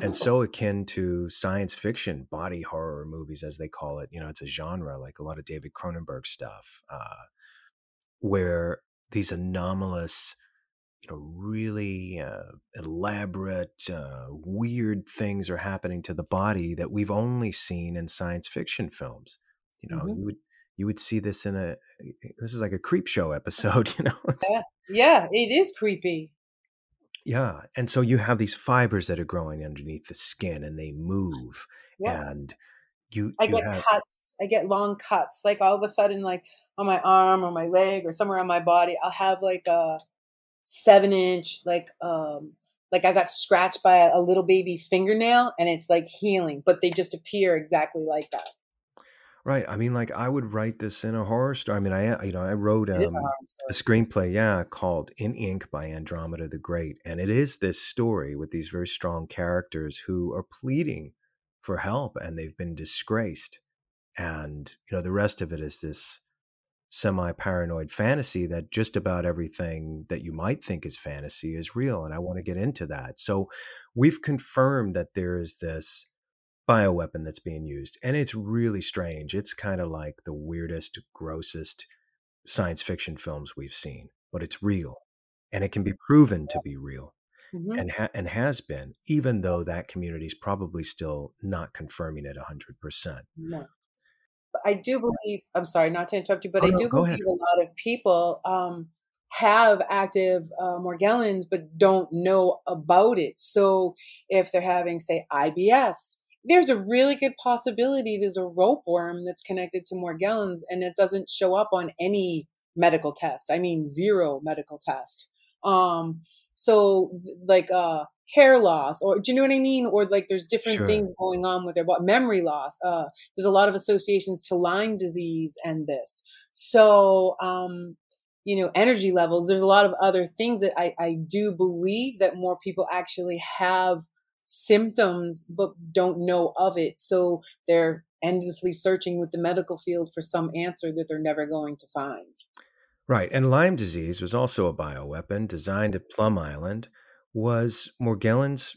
and so akin to science fiction body horror movies as they call it you know it's a genre like a lot of david cronenberg stuff uh, where these anomalous you know really uh, elaborate uh, weird things are happening to the body that we've only seen in science fiction films you know mm-hmm. you would you would see this in a this is like a Creepshow episode you know yeah, yeah it is creepy yeah. And so you have these fibers that are growing underneath the skin and they move. Yeah. And you, I you get have, cuts. I get long cuts. Like all of a sudden, like on my arm or my leg or somewhere on my body, I'll have like a seven inch, like, um, like I got scratched by a little baby fingernail and it's like healing, but they just appear exactly like that. Right. I mean, like I would write this in a horror story. I mean, I you know I wrote um, a, a screenplay, yeah, called In Ink by Andromeda the Great, and it is this story with these very strong characters who are pleading for help, and they've been disgraced, and you know the rest of it is this semi-paranoid fantasy that just about everything that you might think is fantasy is real, and I want to get into that. So we've confirmed that there is this bioweapon that's being used. And it's really strange. It's kind of like the weirdest, grossest science fiction films we've seen, but it's real and it can be proven to be real. Mm-hmm. And ha- and has been, even though that community is probably still not confirming it hundred percent. No, but I do believe. I'm sorry, not to interrupt you, but oh, I do believe ahead. a lot of people um, have active uh, Morgellons, but don't know about it. So if they're having, say, IBS, there's a really good possibility there's a rope worm that's connected to Morgellons and it doesn't show up on any medical test. I mean, zero medical test. Um, so like uh, hair loss, or do you know what I mean? Or like there's different sure. things going on with their body. Memory loss. Uh, there's a lot of associations to Lyme disease and this. So um, you know, energy levels. There's a lot of other things that I, I do believe that more people actually have symptoms but don't know of it. So they're endlessly searching with the medical field for some answer that they're never going to find. Right. And Lyme disease was also a bioweapon designed at Plum Island. Was Morgellons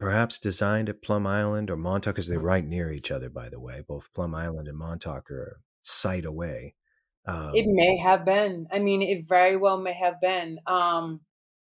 perhaps designed at Plum Island or Montauk? Because they're right near each other, by the way. Both Plum Island and Montauk are sight away. Um, it may have been. I mean, it very well may have been. Um,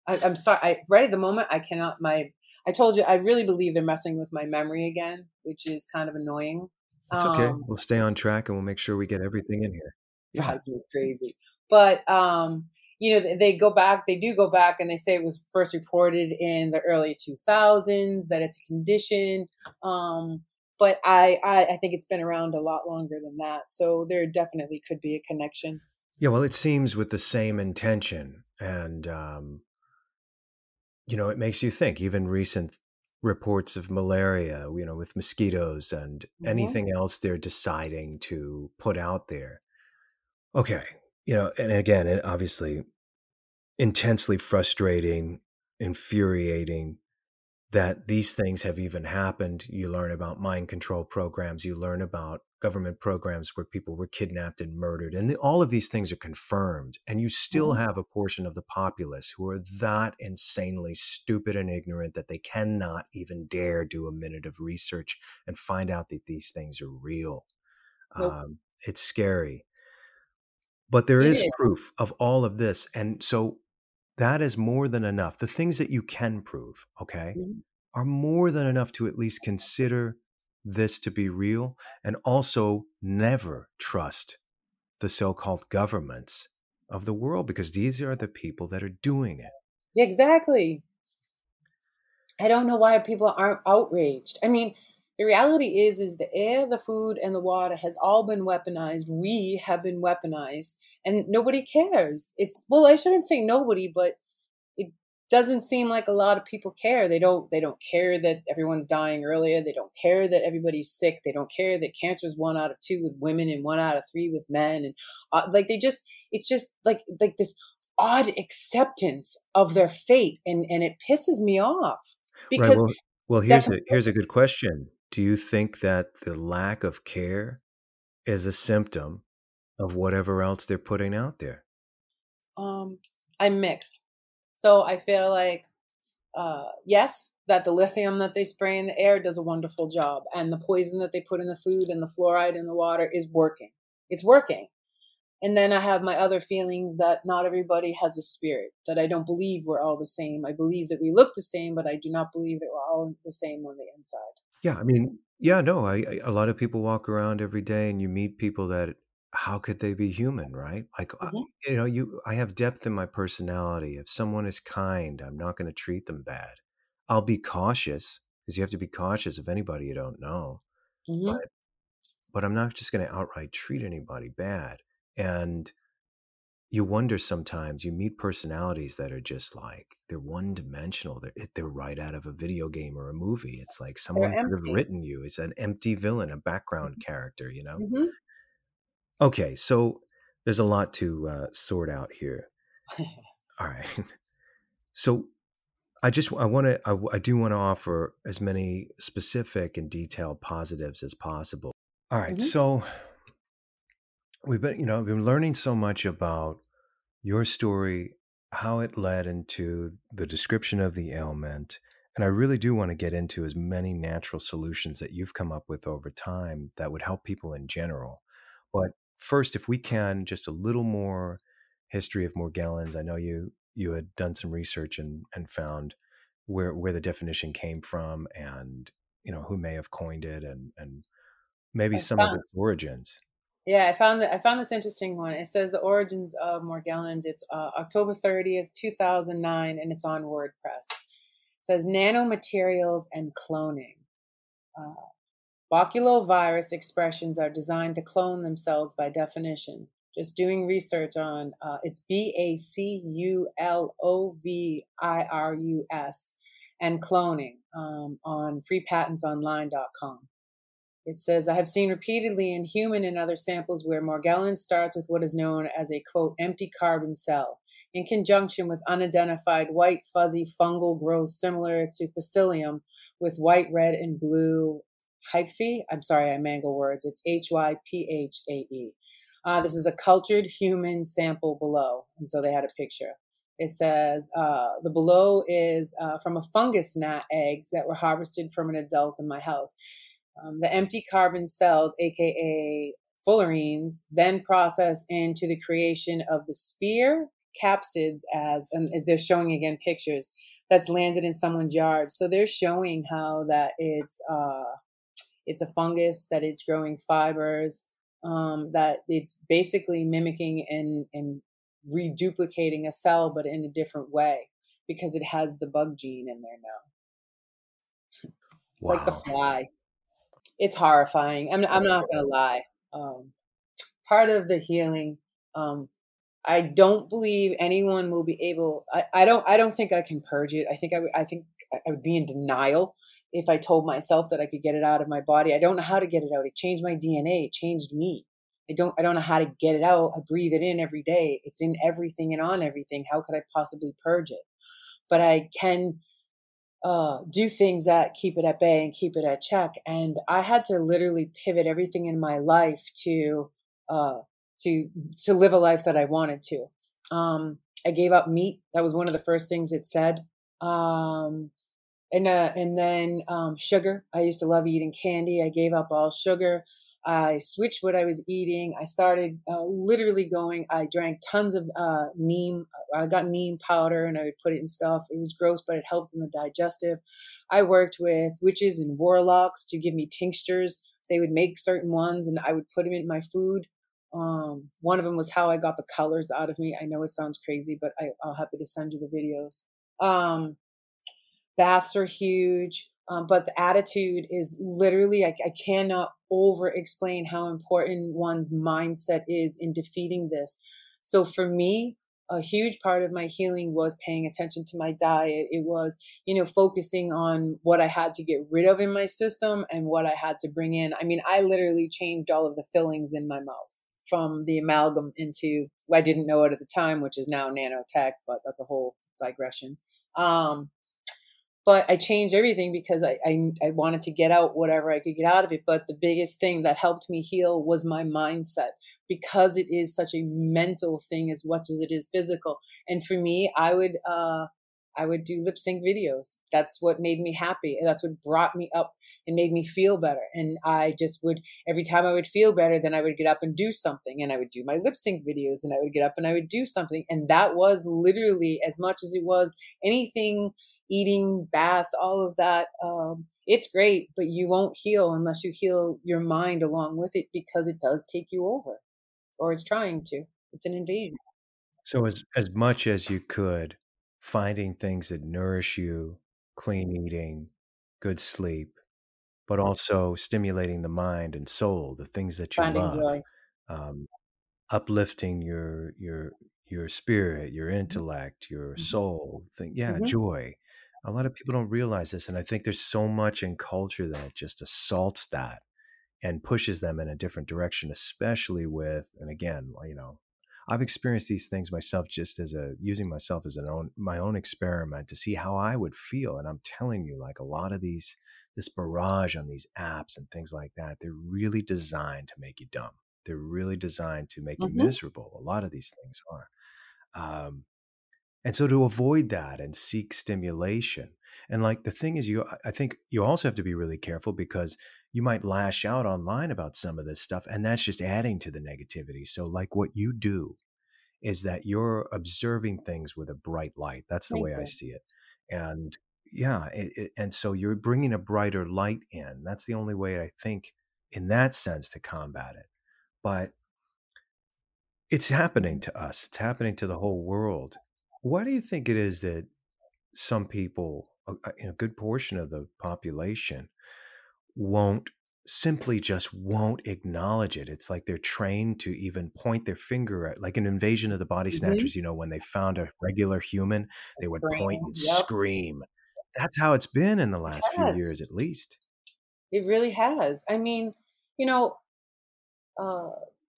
I, am sorry. I right at the moment, I cannot. My I told you I really believe they're messing with my memory again, which is kind of annoying. It's okay. Um, we'll stay on track and we'll make sure we get everything in here. Drives me crazy. But um, you know, they go back, they do go back and they say it was first reported in the early 2000s, that it's a condition. Um, but I, I, I think it's been around a lot longer than that. So there definitely could be a connection. Yeah, well, it seems with the same intention. And um, you know, it makes you think. Even recent reports of malaria, you know, with mosquitoes and mm-hmm. anything else they're deciding to put out there. Okay, you know, and again, it obviously intensely frustrating, infuriating that these things have even happened. You learn about mind control programs, you learn about government programs where people were kidnapped and murdered. And the, all of these things are confirmed. And you still mm-hmm. have a portion of the populace who are that insanely stupid and ignorant that they cannot even dare do a minute of research and find out that these things are real. Nope. Um, it's scary. But there is proof of all of this. And so that is more than enough. The things that you can prove, okay, mm-hmm. are more than enough to at least consider this to be real and also never trust the so called governments of the world because these are the people that are doing it. Exactly. I don't know why people aren't outraged. I mean, the reality is is the air, the food and the water has all been weaponized. We have been weaponized and nobody cares. It's well, I shouldn't say nobody, but doesn't seem like a lot of people care. They don't they don't care that everyone's dying earlier. They don't care that everybody's sick. They don't care that cancer is one out of two with women and one out of three with men. And uh, like they just it's just like like this odd acceptance of their fate and and it pisses me off because right, well, well here's a here's a good question. Do you think that the lack of care is a symptom of whatever else they're putting out there? Um i'm mixed so I feel like, uh, yes, that the lithium that they spray in the air does a wonderful job, and the poison that they put in the food and the fluoride in the water is working. It's working. And then I have my other feelings that not everybody has a spirit, that I don't believe we're all the same. I believe that we look the same, but I do not believe that we're all the same on the inside. Yeah, I mean, yeah, no, I, I a lot of people walk around every day and you meet people that how could they be human right like mm-hmm. you know you i have depth in my personality if someone is kind i'm not going to treat them bad i'll be cautious because you have to be cautious of anybody you don't know mm-hmm. but but i'm not just going to outright treat anybody bad and you wonder sometimes you meet personalities that are just like they're one dimensional they're, they're right out of a video game or a movie it's like someone could have written you it's an empty villain a background mm-hmm. character you know mm-hmm. Okay, so there's a lot to uh, sort out here. All right. So I just I want to I, I, do want to offer as many specific and detailed positives as possible. All right, mm-hmm. So we've been you know we've been learning so much about your story, how it led into the description of the ailment, and I really do want to get into as many natural solutions that you've come up with over time that would help people in general. But first, if we can, just a little more history of Morgellons. I know you you had done some research and and found where where the definition came from, and you know who may have coined it, and and maybe I some found, of its origins. Yeah, I found that I found this interesting one. It says the origins of Morgellons. It's uh, October thirtieth, two thousand nine, and it's on WordPress. It says nanomaterials and cloning. Uh, Baculovirus expressions are designed to clone themselves by definition. Just doing research on uh, it's B A C U L O V I R U S and cloning um, on freepatentsonline.com. It says, I have seen repeatedly in human and other samples where Morgellons starts with what is known as a quote, empty carbon cell, in conjunction with unidentified white, fuzzy fungal growth similar to Psyllium with white, red, and blue hyphae. I'm sorry, I mangle words. It's H Y P H A E. Uh, this is a cultured human sample below. And so they had a picture. It says uh, the below is uh, from a fungus gnat eggs that were harvested from an adult in my house. Um, the empty carbon cells, aka fullerenes, then process into the creation of the sphere capsids as, and they're showing again pictures that's landed in someone's yard. So they're showing how that it's uh, it's a fungus that it's growing fibers um, that it's basically mimicking and and reduplicating a cell but in a different way because it has the bug gene in there now. It's wow. like the fly. It's horrifying. I'm, I'm not gonna lie. Um, part of the healing um, i don't believe anyone will be able I, I don't i don't think i can purge it. I think I, I think i would be in denial if I told myself that I could get it out of my body. I don't know how to get it out. It changed my DNA. It changed me. I don't I don't know how to get it out. I breathe it in every day. It's in everything and on everything. How could I possibly purge it? But I can uh, do things that keep it at bay and keep it at check. And I had to literally pivot everything in my life to uh, to to live a life that I wanted to. Um, I gave up meat. That was one of the first things it said. Um, and uh, and then um, sugar. I used to love eating candy. I gave up all sugar. I switched what I was eating. I started uh, literally going. I drank tons of uh, neem. I got neem powder and I would put it in stuff. It was gross, but it helped in the digestive. I worked with witches and warlocks to give me tinctures. They would make certain ones and I would put them in my food. Um, one of them was how I got the colors out of me. I know it sounds crazy, but I, will happy to send you the videos. Um, baths are huge. Um, but the attitude is literally, I, I cannot over explain how important one's mindset is in defeating this. So for me, a huge part of my healing was paying attention to my diet. It was, you know, focusing on what I had to get rid of in my system and what I had to bring in. I mean, I literally changed all of the fillings in my mouth from the amalgam into, I didn't know it at the time, which is now nanotech, but that's a whole digression. Um, but I changed everything because I, I, I wanted to get out whatever I could get out of it. But the biggest thing that helped me heal was my mindset because it is such a mental thing as much as it is physical. And for me, I would uh, I would do lip sync videos. That's what made me happy. That's what brought me up and made me feel better. And I just would, every time I would feel better, then I would get up and do something. And I would do my lip sync videos and I would get up and I would do something. And that was literally as much as it was anything eating, baths, all of that. Um, it's great, but you won't heal unless you heal your mind along with it because it does take you over or it's trying to. It's an invasion. So, as, as much as you could, finding things that nourish you, clean eating, good sleep, but also stimulating the mind and soul, the things that you Finding love, um, uplifting your your your spirit, your mm-hmm. intellect, your mm-hmm. soul. Thing, yeah, mm-hmm. joy a lot of people don't realize this and i think there's so much in culture that just assaults that and pushes them in a different direction especially with and again you know i've experienced these things myself just as a using myself as an own my own experiment to see how i would feel and i'm telling you like a lot of these this barrage on these apps and things like that they're really designed to make you dumb they're really designed to make mm-hmm. you miserable a lot of these things are um, and so to avoid that and seek stimulation. And like the thing is you I think you also have to be really careful because you might lash out online about some of this stuff and that's just adding to the negativity. So like what you do is that you're observing things with a bright light. That's the Thank way you. I see it. And yeah, it, it, and so you're bringing a brighter light in. That's the only way I think in that sense to combat it. But it's happening to us. It's happening to the whole world. Why do you think it is that some people, a, a good portion of the population, won't simply just won't acknowledge it. It's like they're trained to even point their finger at, like an invasion of the body mm-hmm. snatchers. You know, when they found a regular human, they would point and yep. scream. That's how it's been in the last few years, at least. It really has. I mean, you know, uh,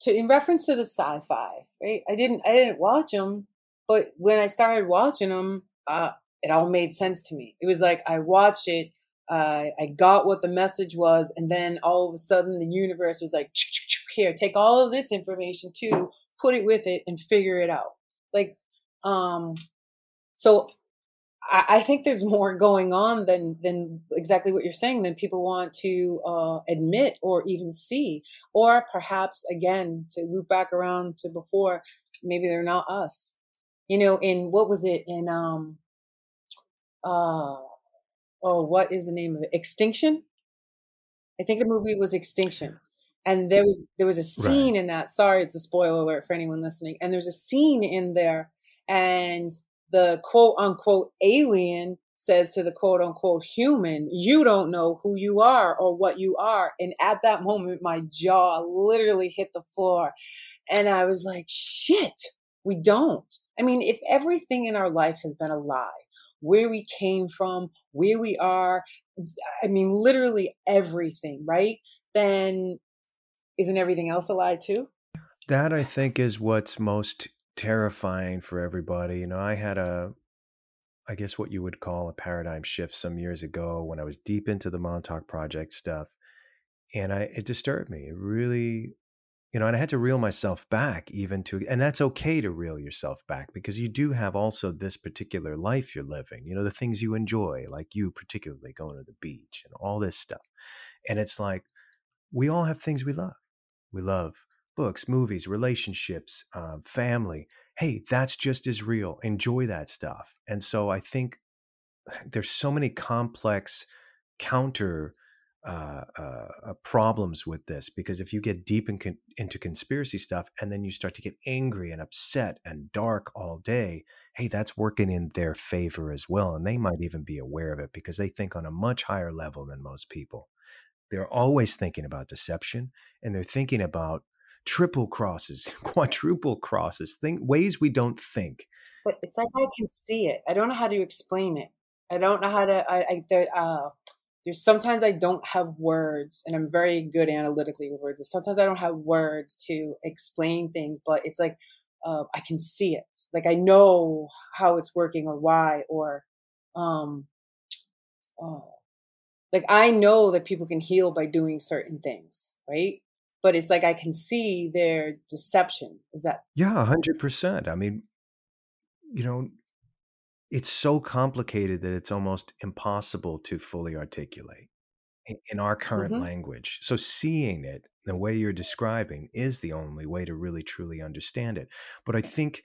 to in reference to the sci-fi, right? I didn't, I didn't watch them but when I started watching them, uh, it all made sense to me. It was like I watched it, uh, I got what the message was, and then all of a sudden the universe was like, here, take all of this information too, put it with it, and figure it out. Like, um, so I, I think there's more going on than than exactly what you're saying than people want to uh, admit or even see, or perhaps again to loop back around to before, maybe they're not us you know, in what was it in um uh oh what is the name of it? Extinction? I think the movie was Extinction. And there was there was a scene right. in that. Sorry, it's a spoiler alert for anyone listening. And there's a scene in there, and the quote unquote alien says to the quote unquote human, You don't know who you are or what you are. And at that moment, my jaw literally hit the floor. And I was like, Shit, we don't. I mean, if everything in our life has been a lie, where we came from, where we are, I mean, literally everything, right? Then isn't everything else a lie too? That I think is what's most terrifying for everybody. You know, I had a, I guess what you would call a paradigm shift some years ago when I was deep into the Montauk Project stuff. And I, it disturbed me. It really you know, and I had to reel myself back even to, and that's okay to reel yourself back because you do have also this particular life you're living, you know, the things you enjoy, like you particularly going to the beach and all this stuff. And it's like, we all have things we love. We love books, movies, relationships, uh, family. Hey, that's just as real. Enjoy that stuff. And so I think there's so many complex counter uh, uh, problems with this because if you get deep in con- into conspiracy stuff and then you start to get angry and upset and dark all day, hey, that's working in their favor as well. And they might even be aware of it because they think on a much higher level than most people. They're always thinking about deception and they're thinking about triple crosses, quadruple crosses, think ways we don't think. But it's like I can see it. I don't know how to explain it. I don't know how to. I, I uh, there's sometimes I don't have words, and I'm very good analytically with words. Sometimes I don't have words to explain things, but it's like uh, I can see it. Like I know how it's working or why, or um, uh, like I know that people can heal by doing certain things, right? But it's like I can see their deception. Is that? Yeah, hundred percent. I mean, you know, it's so complicated that it's almost impossible to fully articulate in, our current mm-hmm. language. So seeing it the way you're describing is the only way to really truly understand it. But I think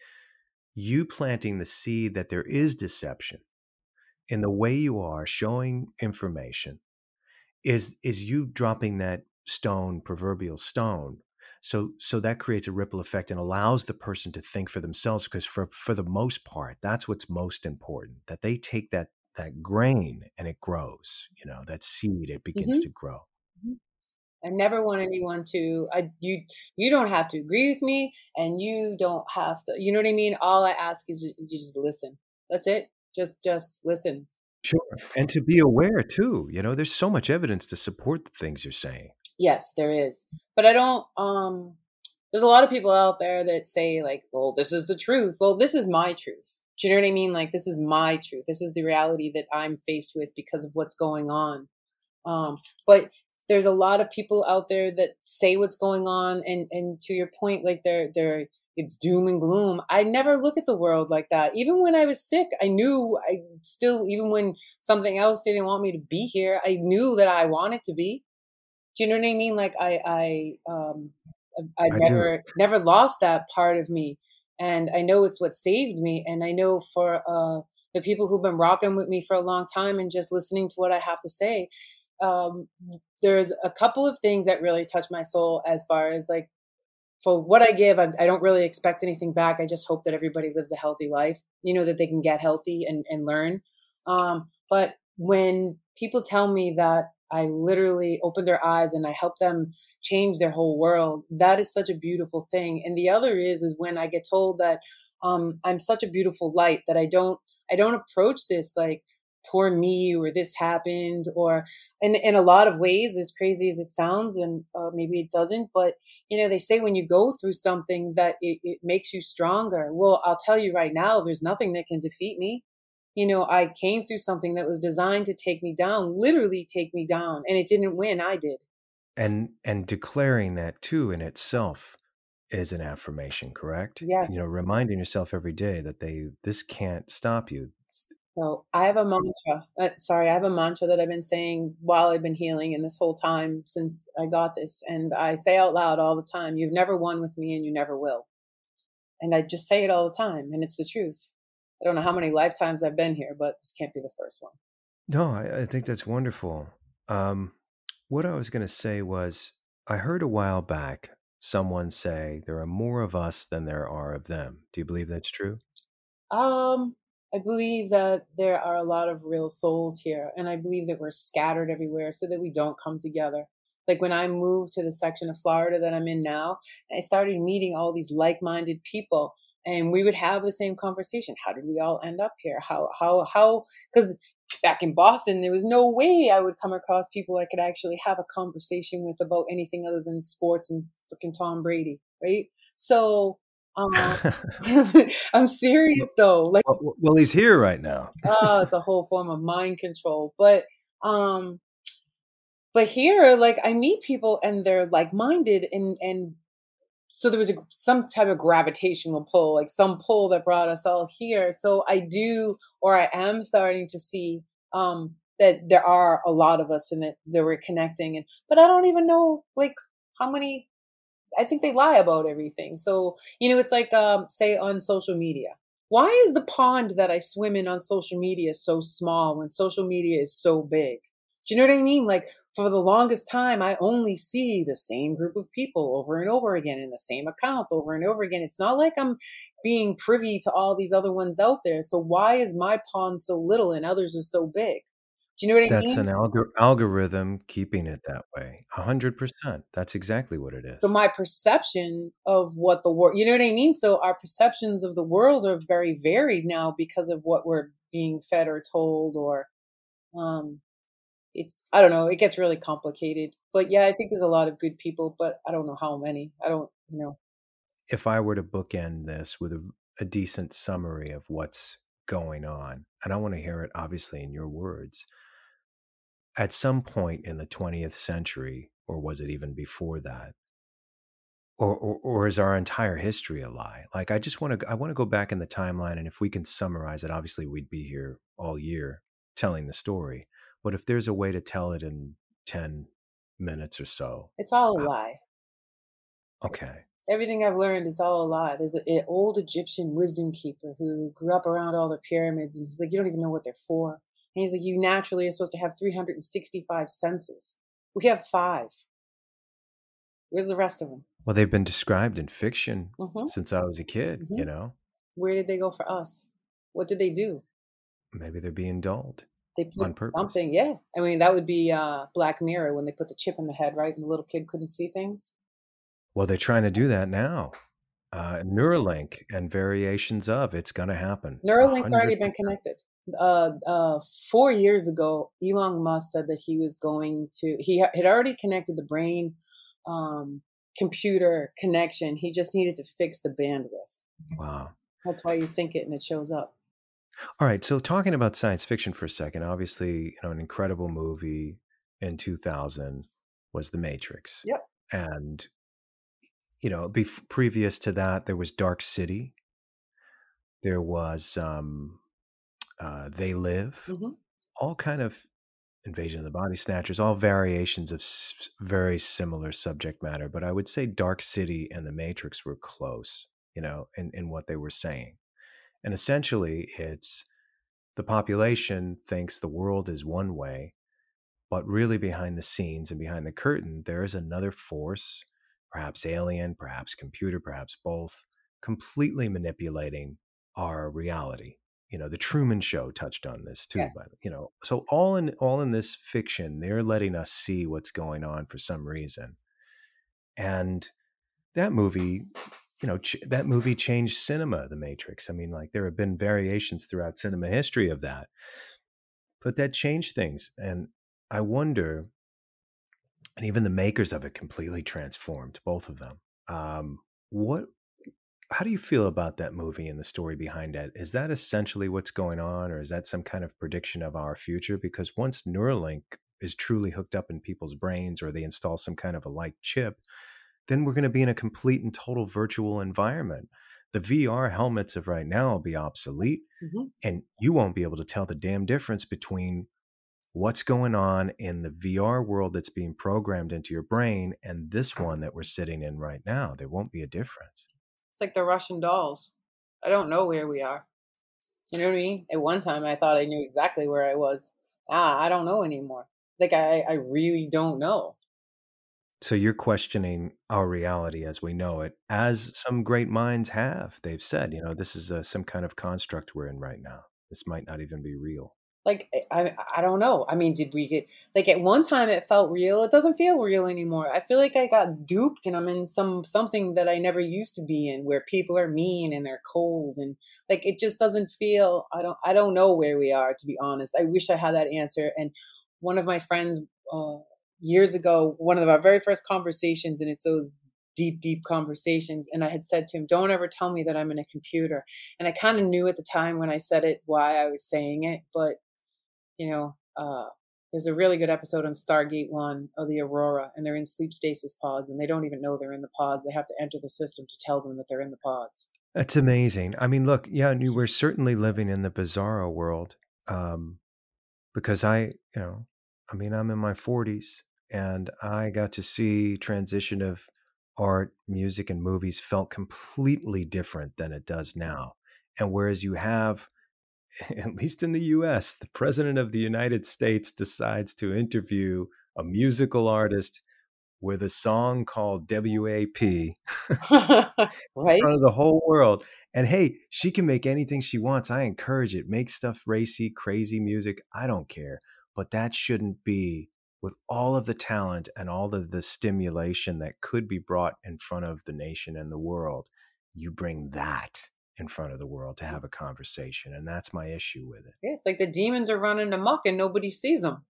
you planting the seed that there is deception in the way you are showing information is is you dropping that stone proverbial stone so so that creates a ripple effect and allows the person to think for themselves because for for the most part that's what's most important that they take that that grain and it grows you know that seed it begins mm-hmm. to grow mm-hmm. I never want anyone to I you you don't have to agree with me and you don't have to you know what I mean all I ask is you just listen that's it just just listen Sure. And to be aware too, you know, there's so much evidence to support the things you're saying. Yes, there is. But I don't um there's a lot of people out there that say like, "Well, this is the truth." Well, this is my truth. Do you know what I mean? Like this is my truth. This is the reality that I'm faced with because of what's going on. Um but there's a lot of people out there that say what's going on and and to your point like they're they're it's doom and gloom. I never look at the world like that. Even when I was sick, I knew I still, even when something else didn't want me to be here, I knew that I wanted to be. Do you know what I mean? Like I, I, um, I, I never, do. never lost that part of me, and I know it's what saved me. And I know for uh, the people who've been rocking with me for a long time and just listening to what I have to say, um, there's a couple of things that really touch my soul as far as like for what I give, I, I, don't really expect anything back. I just hope that everybody lives a healthy life, you know, that they can get healthy and, and learn. Um, but when people tell me that I literally open their eyes and I help them change their whole world, that is such a beautiful thing. And the other is, is when I get told that um, I'm such a beautiful light that I don't, I don't approach this like, poor me or this happened or in, in a lot of ways as crazy as it sounds and uh, maybe it doesn't but you know they say when you go through something that it, it makes you stronger. Well i'll tell you right now there's nothing that can defeat me you know i came through something that was designed to take me down literally take me down and it didn't win i did and and declaring that too in itself is an affirmation correct yes you know reminding yourself every day that they this can't stop you so I have a mantra. Uh, sorry, I have a mantra that I've been saying while I've been healing and this whole time since I got this. And I say out loud all the time, you've never won with me and you never will. And I just say it all the time. And it's the truth. I don't know how many lifetimes I've been here, but this can't be the first one. No, I, I think that's wonderful. Um, what I was going to say was I heard a while back someone say there are more of us than there are of them. Do you believe that's true? Um, I believe that there are a lot of real souls here, and I believe that we're scattered everywhere so that we don't come together. Like when I moved to the section of Florida that I'm in now, I started meeting all these like-minded people, and we would have the same conversation. How did we all end up here? How how how? Because back in Boston, there was no way I would come across people I could actually have a conversation with about anything other than sports and freaking Tom Brady, right? So um, I'm serious though. Like, well, well, he's here right now. oh, it's a whole form of mind control. But, um, but here, like, I meet people and they're like-minded, and and so there was a, some type of gravitational pull, like some pull that brought us all here. So I do, or I am starting to see um, that there are a lot of us and that, that we're connecting and but I don't even know like how many I think they lie about everything. So, you know, it's like um say on social media. Why is the pond that I swim in on social media so small when social media is so big? Do you know what I mean? Like for the longest time, I only see the same group of people over and over again in the same accounts over and over again. It's not like I'm being privy to all these other ones out there. So why is my pond so little and others are so big? Do you know what I mean? That's mean? an algor- algorithm keeping it that way. A hundred percent. That's exactly what it is. So my perception of what the world, you know what I mean? So our perceptions of the world are very varied now because of what we're being fed or told or, um, it's, I don't know, it gets really complicated. But yeah, I think there's a lot of good people, but I don't know how many. I don't, you know. If I were to bookend this with a, a decent summary of what's going on, and I want to hear it obviously in your words, at some point in the 20th century, or was it even before that? Or, or, or is our entire history a lie? Like, I just want to, I want to go back in the timeline, and if we can summarize it, obviously we'd be here all year telling the story. But if there's a way to tell it in ten minutes or so, it's all a lie. Okay. Everything I've learned is all a lie. There's an old Egyptian wisdom keeper who grew up around all the pyramids, and he's like, you don't even know what they're for. And he's like, you naturally are supposed to have 365 senses. We have five. Where's the rest of them? Well, they've been described in fiction Mhm. since I was a kid, Mhm. you know? Where did they go for us? What did they do? Maybe they're being dulled They put something, yeah. I mean, that would be uh, Black Mirror when they put the chip in the head, right? And the little kid couldn't see things. Well, they're trying to do that now. Uh, Neuralink and variations of it's going to happen. Neuralink's already been connected. Uh, uh, four years ago, Elon Musk said that he was going to, he had already connected the brain um, computer connection. He just needed to fix the bandwidth. Wow. That's why you think it and it shows up. All right. So, talking about science fiction for a second, obviously, you know, an incredible movie in 2000 was The Matrix. Yep. And, you know, bef- previous to that, there was Dark City. There was um, uh, They Live. Mhm. All kind of Invasion of the Body Snatchers, all variations of s- very similar subject matter. But I would say Dark City and The Matrix were close, you know, in, in what they were saying. And essentially, it's the population thinks the world is one way, but really behind the scenes and behind the curtain, there is another force, perhaps alien, perhaps computer, perhaps both, completely manipulating our reality. You know, the Truman Show touched on this too. Yes. But you know, so all in all in this fiction, they're letting us see what's going on for some reason, and that movie you know ch- that movie changed cinema the matrix. I mean like there have been variations throughout cinema history of that. But that changed things and i wonder and even the makers of it completely transformed both of them. Um what how do you feel about that movie and the story behind it is that essentially what's going on or is that some kind of prediction of our future? Because once neuralink is truly hooked up in people's brains or they install some kind of a like chip then we're going to be in a complete and total virtual environment. The VR helmets of right now will be obsolete, Mhm. and you won't be able to tell the damn difference between what's going on in the VR world that's being programmed into your brain and this one that we're sitting in right now. There won't be a difference. It's like the Russian dolls. I don't know where we are. You know what I mean? At one time, I thought I knew exactly where I was. Ah, I don't know anymore. Like I, I really don't know. So you're questioning our reality as we know it, as some great minds have. They've said, you know, this is a, some kind of construct we're in right now. This might not even be real. Like I, I don't know. I mean, did we get like at one time it felt real? It doesn't feel real anymore. I feel like I got duped and I'm in some something that I never used to be in, where people are mean and they're cold and like it just doesn't feel. I don't. I don't know where we are to be honest. I wish I had that answer. And one of my friends uh, years ago, one of our very first conversations, and it's those deep, deep conversations. And I had said to him, Don't ever tell me that I'm in a computer. And I kind of knew at the time when I said it why I was saying it. But, you know, uh, there's a really good episode on Stargate One of the Aurora, and they're in sleep stasis pods, and they don't even know they're in the pods. They have to enter the system to tell them that they're in the pods. That's amazing. I mean, look, yeah, we're certainly living in the bizarro world. Um, because I, you know, I mean, I'm in my 40s and I got to see transition of art, music, and movies felt completely different than it does now. And whereas you have, at least in the US, the president of the United States decides to interview a musical artist with a song called WAP right? in front of the whole world. And hey, she can make anything she wants. I encourage it. Make stuff racy, crazy music. I don't care. But that shouldn't be with all of the talent and all of the stimulation that could be brought in front of the nation and the world. You bring that in front of the world to mm. have a conversation. And that's my issue with it. Yeah, it's like the demons are running amok and nobody sees them.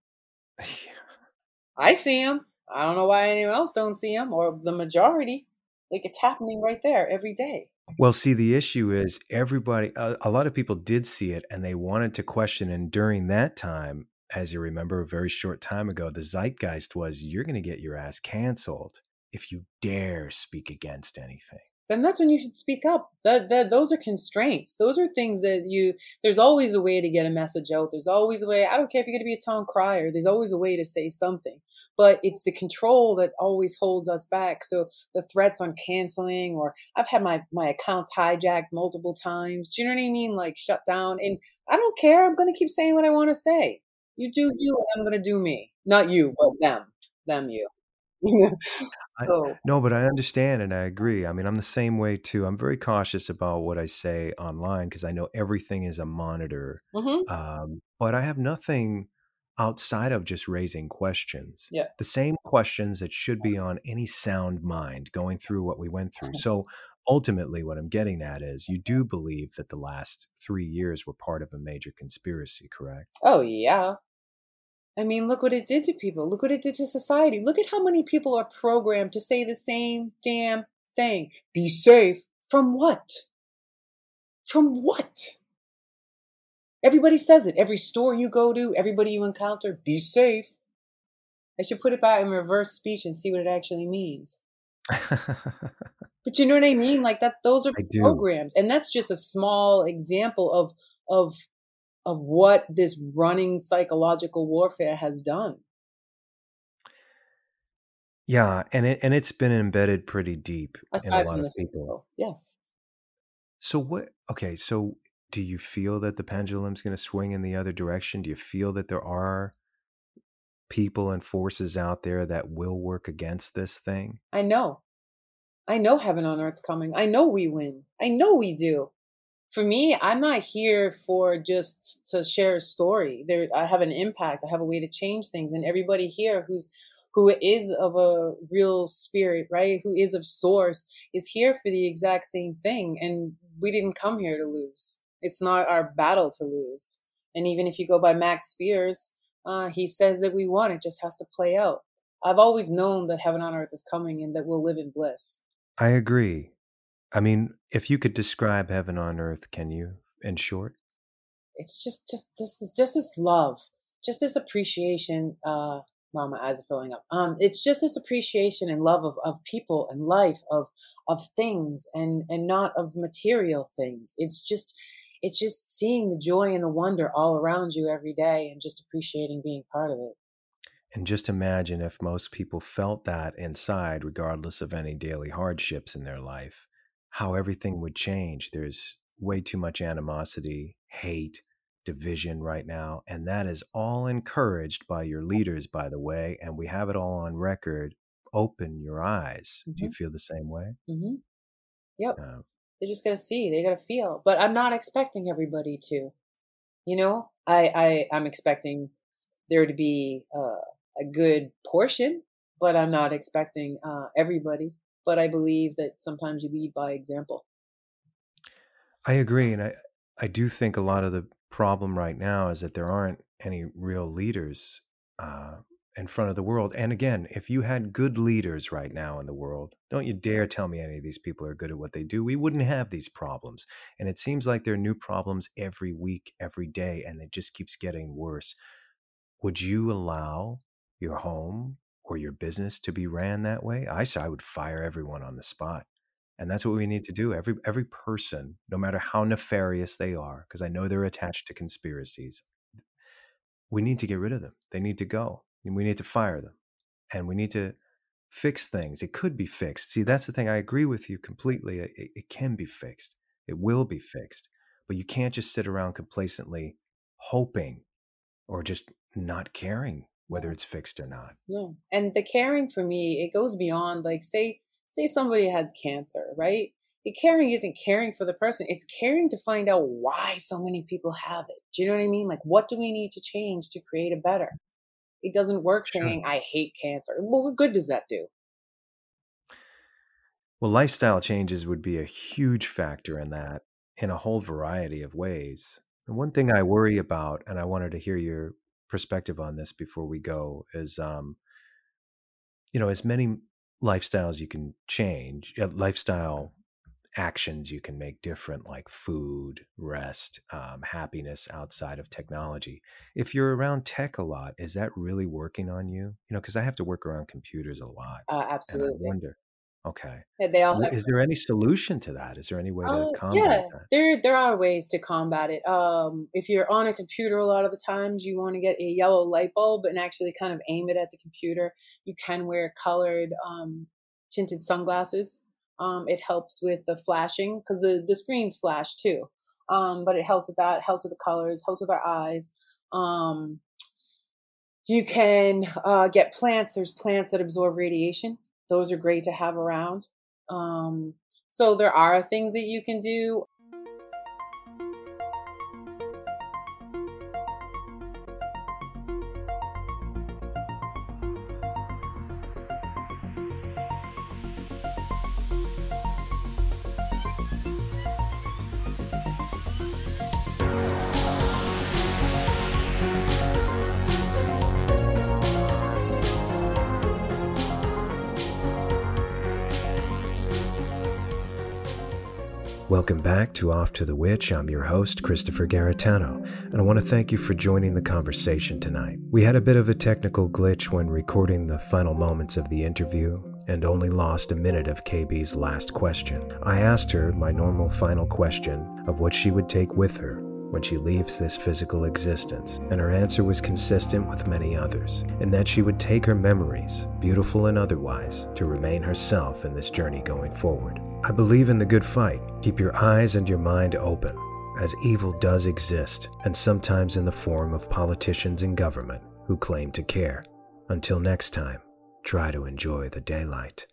I see them. I don't know why anyone else don't see them or the majority. Like it's happening right there every day. Well, see, the issue is everybody, a, a lot of people did see it and they wanted to question. And during that time, as you remember, a very short time ago, the zeitgeist was you're going to get your ass canceled if you dare speak against anything then that's when you should speak up. That, that those are constraints. Those are things that you. There's always a way to get a message out. There's always a way. I don't care if you're going to be a town crier. There's always a way to say something. But it's the control that always holds us back. So the threats on canceling, or I've had my my accounts hijacked multiple times. Do you know what I mean? Like shut down. And I don't care. I'm going to keep saying what I want to say. You do you, and I'm going to do me. Not you, but them. Them, you. so. I, no, but I understand and I agree. I mean, I'm the same way too. I'm very cautious about what I say online because I know everything is a monitor. Mm-hmm. Um, but I have nothing outside of just raising questions. Yeah. The same questions that should be on any sound mind going through what we went through. So ultimately, what I'm getting at is you do believe that the last three years were part of a major conspiracy, correct? Oh, yeah. I mean, look what it did to people. Look what it did to society. Look at how many people are programmed to say the same damn thing. Be safe. From what? From what? Everybody says it. Every store you go to, everybody you encounter, be safe. I should put it back in reverse speech and see what it actually means. but you know what I mean? Like that those are programs. And that's just a small example of of of what this running psychological warfare has done. Yeah, and it and it's been embedded pretty deep Aside in a lot of people. physical. Yeah. So what okay, so do you feel that the pendulum's going to swing in the other direction? Do you feel that there are people and forces out there that will work against this thing? I know. I know heaven on earth's coming. I know we win. I know we do for me, I'm not here for just to share a story. There, I have an impact. I have a way to change things, and everybody here who's who is of a real spirit, right? Who is of source is here for the exact same thing. And we didn't come here to lose. It's not our battle to lose. And even if you go by Max Spiers, uh, he says that we won. It just has to play out. I've always known that heaven on earth is coming and that we'll live in bliss. I agree. I mean, if you could describe heaven on earth, can you, in short? It's just, just this, just this love, just this appreciation. Uh, my eyes are filling up. Um, it's just this appreciation and love of, of people and life, of of things, and and not of material things. It's just, it's just seeing the joy and the wonder all around you every day, and just appreciating being part of it. And just imagine if most people felt that inside, regardless of any daily hardships in their life how everything would change. There's way too much animosity, hate, division right now. And that is all encouraged by your leaders, by the way. And we have it all on record. Open your eyes. Mm-hmm. Do you feel the same way? Mm-hmm. Yep. Uh, They're just to see, they're to feel. But I'm not expecting everybody to. You know, I, I I'm expecting there to be uh, a good portion, but I'm not expecting uh, everybody but I believe that sometimes you lead by example. I agree, and I I do think a lot of the problem right now is that there aren't any real leaders uh, in front of the world. And again, if you had good leaders right now in the world, don't you dare tell me any of these people are good at what they do. We wouldn't have these problems. And it seems like there are new problems every week, every day, and it just keeps getting worse. Would you allow your home or your business to be ran that way, I say I would fire everyone on the spot. And that's what we need to do. Every every person, no matter how nefarious they are, because I know they're attached to conspiracies, we need to get rid of them. They need to go. We need to fire them. And we need to fix things. It could be fixed. See, that's the thing. I agree with you completely. It, it can be fixed. It will be fixed. But you can't just sit around complacently hoping or just not caring whether it's fixed or not. No. And the caring for me, it goes beyond like say say somebody had cancer, right? The caring isn't caring for the person. It's caring to find out why so many people have it. Do you know what I mean? Like what do we need to change to create a better? It doesn't work sure. saying I hate cancer. Well, what good does that do? Well, lifestyle changes would be a huge factor in that in a whole variety of ways. And one thing I worry about, and I wanted to hear your perspective on this before we go, is um, you know, as many lifestyles you can change, uh, lifestyle actions you can make different, like food, rest, um, happiness outside of technology. If you're around tech a lot, is that really working on you? You know, because I have to work around computers a lot. Uh, absolutely. Wonder, Okay. They all is there any solution to that? Is there any way to uh, combat yeah, that? there there are ways to combat it. Um, if you're on a computer, a lot of the times you want to get a yellow light bulb and actually kind of aim it at the computer. You can wear colored um, tinted sunglasses. Um, it helps with the flashing because the the screens flash too. Um, but it helps with that. Helps with the colors. Helps with our eyes. Um, you can uh, get plants. There's plants that absorb radiation those are great to have around. Um, so there are things that you can do. Welcome back to Off to the Witch. I'm your host, Christopher Garetano, and I want to thank you for joining the conversation tonight. We had a bit of a technical glitch when recording the final moments of the interview and only lost a minute of KB's last question. I asked her my normal final question of what she would take with her when she leaves this physical existence, and her answer was consistent with many others, in that she would take her memories, beautiful and otherwise, to remain herself in this journey going forward. I believe in the good fight. Keep your eyes and your mind open, as evil does exist, and sometimes in the form of politicians and government who claim to care. Until next time, try to enjoy the daylight.